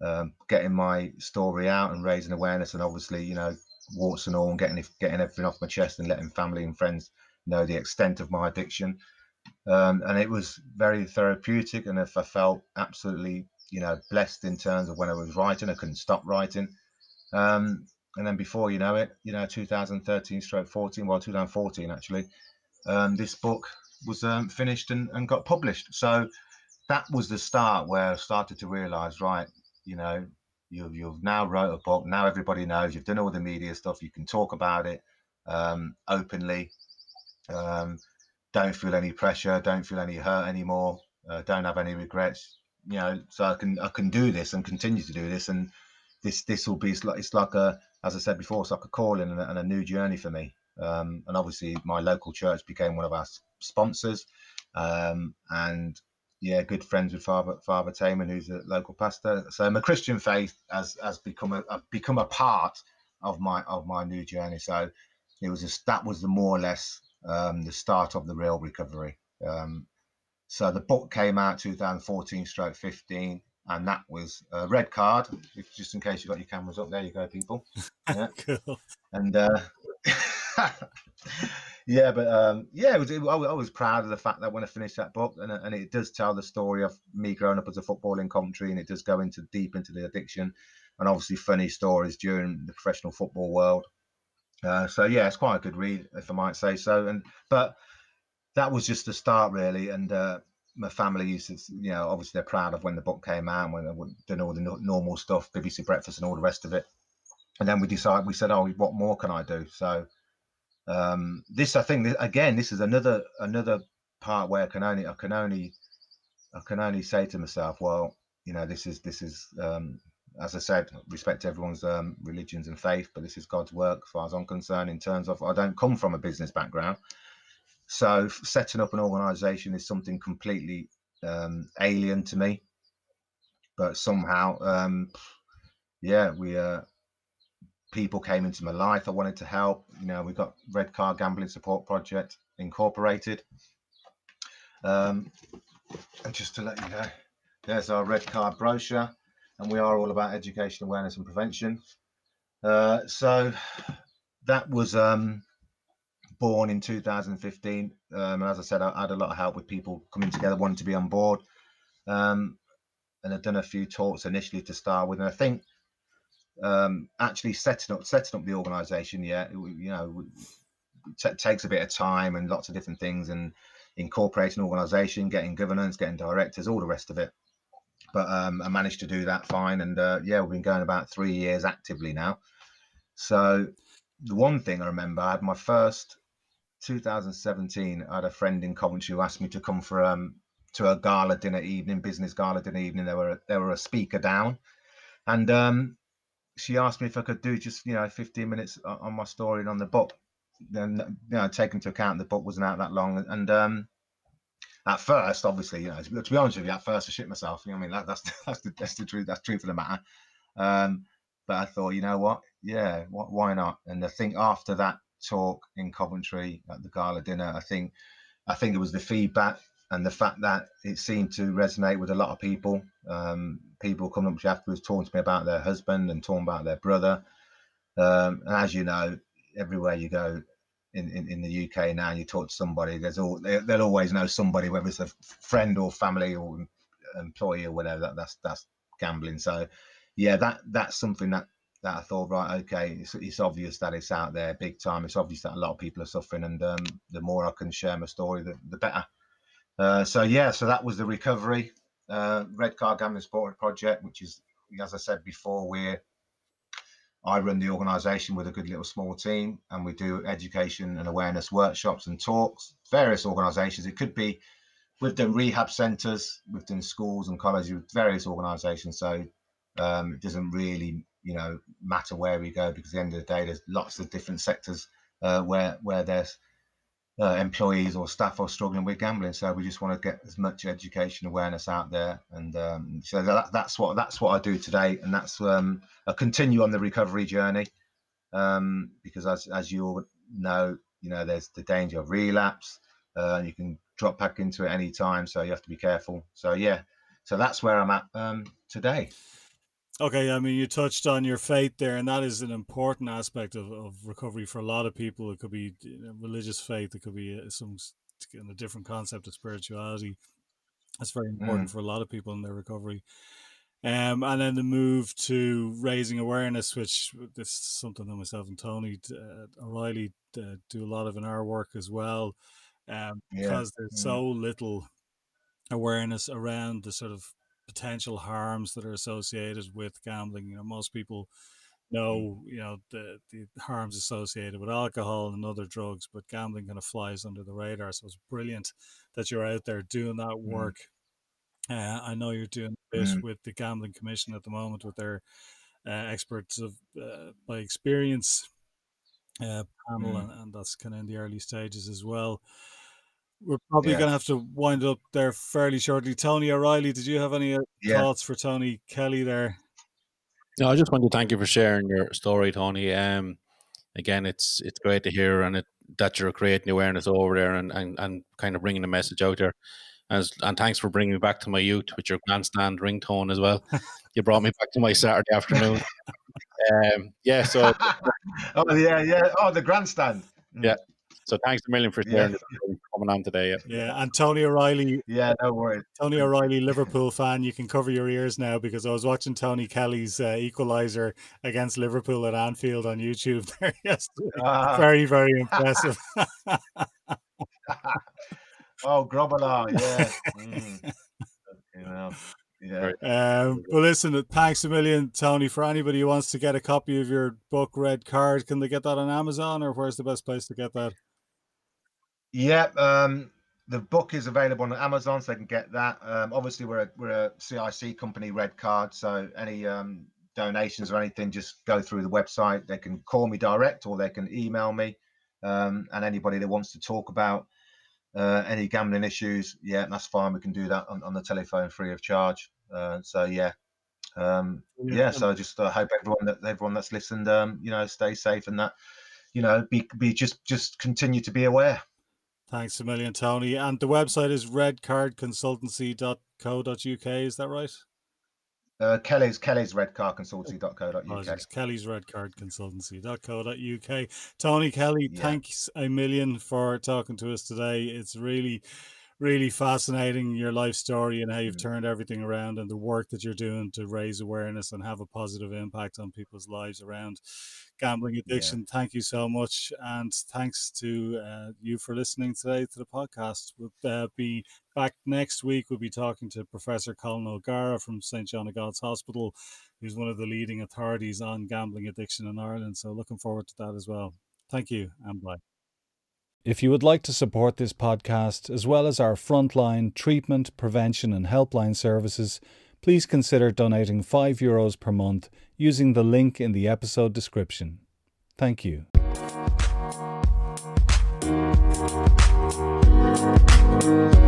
um, getting my story out and raising awareness, and obviously, you know, warts and all, and getting getting everything off my chest and letting family and friends know the extent of my addiction. Um, and it was very therapeutic, and if I felt absolutely, you know, blessed in terms of when I was writing, I couldn't stop writing. Um, and then before you know it, you know, 2013 stroke 14, well, 2014 actually, um, this book was um, finished and, and got published. So that was the start where I started to realize, right, you know, you've, you've now wrote a book. Now everybody knows you've done all the media stuff. You can talk about it um, openly. Um, don't feel any pressure. Don't feel any hurt anymore. Uh, don't have any regrets. You know, so I can I can do this and continue to do this and this this will be it's like it's like a as I said before, it's like a calling and a, and a new journey for me. Um, and obviously, my local church became one of our sponsors, um, and yeah, good friends with Father Father Taman, who's a local pastor. So my Christian faith has has become a, a become a part of my of my new journey. So it was just that was the more or less um, the start of the real recovery. Um, so the book came out 2014 stroke 15 and that was a red card. If, just in case you got your cameras up, there you go, people. (laughs) Yeah. cool. And uh, (laughs) yeah, but um, yeah, it was, it, I, was proud of the fact that when I finished that book, and, and it does tell the story of me growing up as a football in Coventry, and it does go into deep into the addiction, and obviously funny stories during the professional football world. Uh, so yeah, it's quite a good read, if I might say so. And but that was just the start, really, and. Uh, my family used to, you know, obviously they're proud of when the book came out, when I done all the normal stuff, BBC Breakfast and all the rest of it. And then we decided, we said, oh, what more can I do? So um, this, I think, again, this is another another part where I can only I can only I can only say to myself, well, you know, this is this is um, as I said, respect everyone's um, religions and faith, but this is God's work, as far as I'm concerned. In terms of, I don't come from a business background, so setting up an organisation is something completely um, alien to me. But somehow, um, yeah, we uh, people came into my life. I wanted to help. You know, we've got Red Card Gambling Support Project Incorporated. Um, and just to let you know, there's our red card brochure, and we are all about education, awareness, and prevention. Uh, so that was um, born in 2015. Um, and as I said, I, I, had a lot of help with people coming together, wanting to be on board. Um, and I've done a few talks initially to start with. And I think um, actually setting up setting up the organisation, yeah, you know, t- takes a bit of time and lots of different things, and incorporating organisation, getting governance, getting directors, all the rest of it. But um, I managed to do that fine, and uh, yeah, we've been going about three years actively now. So the one thing I remember, I had my first 2017. I had a friend in Coventry who asked me to come for um, to a gala dinner evening, business gala dinner evening. There were there were a speaker down, and um, she asked me if I could do just you know 15 minutes on my story and on the book. Then you know, take into account the book wasn't out that long, and um, at first, obviously, you know, to be honest with you, at first I shit myself. You know, I mean, that, that's (laughs) that's the that's the truth. That's truth of the matter. Um, but I thought, you know what? Yeah, why not? And I think after that talk in Coventry at the gala dinner, I think I think it was the feedback and the fact that it seemed to resonate with a lot of people. Um, people coming up to me afterwards talking to me about their husband and talking about their brother. Um, and as you know, everywhere you go in, in, in, the UK now, you talk to somebody, there's all they, will always know somebody, whether it's a friend or family or employee or whatever. That, that's that's gambling. So, yeah, that that's something that that I thought, right, okay, it's, it's obvious that it's out there big time. It's obvious that a lot of people are suffering, and um, the more I can share my story, the, the better. Uh, so yeah, so that was the recovery uh, Red Card Gambling Support Project, which is, as I said before, where I run the organisation with a good little small team, and we do education and awareness workshops and talks. Various organisations. It could be we've done rehab centres, we've done schools and colleges, various organisations. So um, it doesn't really, you know, matter where we go because at the end of the day, there's lots of different sectors uh, where where there's uh, employees or staff are struggling with gambling. So we just want to get as much education awareness out there, and um, so that, that's what that's what I do today, and that's um, a continue on the recovery journey, um, because as as you all know, you know there's the danger of relapse, uh, you can drop back into it any time, so you have to be careful. So yeah, so that's where I'm at um, today. Okay, I mean, you touched on your faith there, and that is an important aspect of, of recovery for a lot of people. It could be religious faith, it could be uh, some a different concept of spirituality. That's very important mm. for a lot of people in their recovery. Um, and then the move to raising awareness, which this is something that myself and Tony uh, O'Reilly uh, do a lot of in our work as well, um, yeah. because there's mm. so little awareness around the sort of potential harms that are associated with gambling. You know, most people mm. know, you know, the, the harms associated with alcohol and other drugs, but gambling kind of flies under the radar. So it's brilliant that you're out there doing that mm. work. Mm. Uh, I know you're doing this mm. with the Gambling Commission at the moment with their uh, experts of uh, by experience uh, panel, mm. and, and, that's kind of in the early stages as well we're probably yeah. going to have to wind up there fairly shortly. Tony O'Reilly, did you have any uh, yeah. thoughts for Tony Kelly there? No, I just want to thank you for sharing your story, Tony. Um, again, it's it's great to hear and it, that you're creating awareness over there and, and, and kind of bringing the message out there. As, and thanks for bringing me back to my youth with your grandstand ringtone as well. (laughs) you brought me back to my Saturday afternoon. (laughs) um, yeah, so. (laughs) oh yeah, yeah. Oh, the grandstand. Yeah, so thanks a million for sharing yeah. coming on today. Yeah. yeah, and Tony O'Reilly. Yeah, no worries. Tony O'Reilly, Liverpool fan. You can cover your ears now because I was watching Tony Kelly's uh, equaliser against Liverpool at Anfield on YouTube (laughs) there yesterday. Uh, very, very impressive. (laughs) oh, Grobbelaar, yeah. Mm. (laughs) You know. Yeah. Um, but listen, thanks a million, Tony. For anybody who wants to get a copy of your book, Red Card, can they get that on Amazon or where's the best place to get that? Yeah, um, the book is available on Amazon, so they can get that. Um, obviously, we're a, we're a CIC company, Red Card, so any um, donations or anything, just go through the website. They can call me direct or they can email me. Um, and anybody that wants to talk about uh, any gambling issues, yeah, that's fine. We can do that on, on the telephone free of charge. Uh, so yeah, um, yeah. So I just uh, hope everyone that everyone that's listened, um, you know, stay safe and that, you know, be be just just continue to be aware. Thanks a million, Tony. And the website is redcardconsultancy.co.uk. Is that right? Uh, Kelly's Kelly's redcardconsultancy.co.uk. Kelly's redcardconsultancy.co.uk. Tony Kelly, yeah. thanks a million for talking to us today. It's really really fascinating your life story and how you've mm. turned everything around and the work that you're doing to raise awareness and have a positive impact on people's lives around gambling addiction. Yeah. Thank you so much. And thanks to uh, you for listening today to the podcast. We'll uh, be back next week. We'll be talking to Professor Colin O'Gara from St. John of God's Hospital, who's one of the leading authorities on gambling addiction in Ireland. So looking forward to that as well. Thank you and bye. If you would like to support this podcast, as well as our frontline treatment, prevention, and helpline services, please consider donating €5 Euros per month using the link in the episode description. Thank you. Thank you.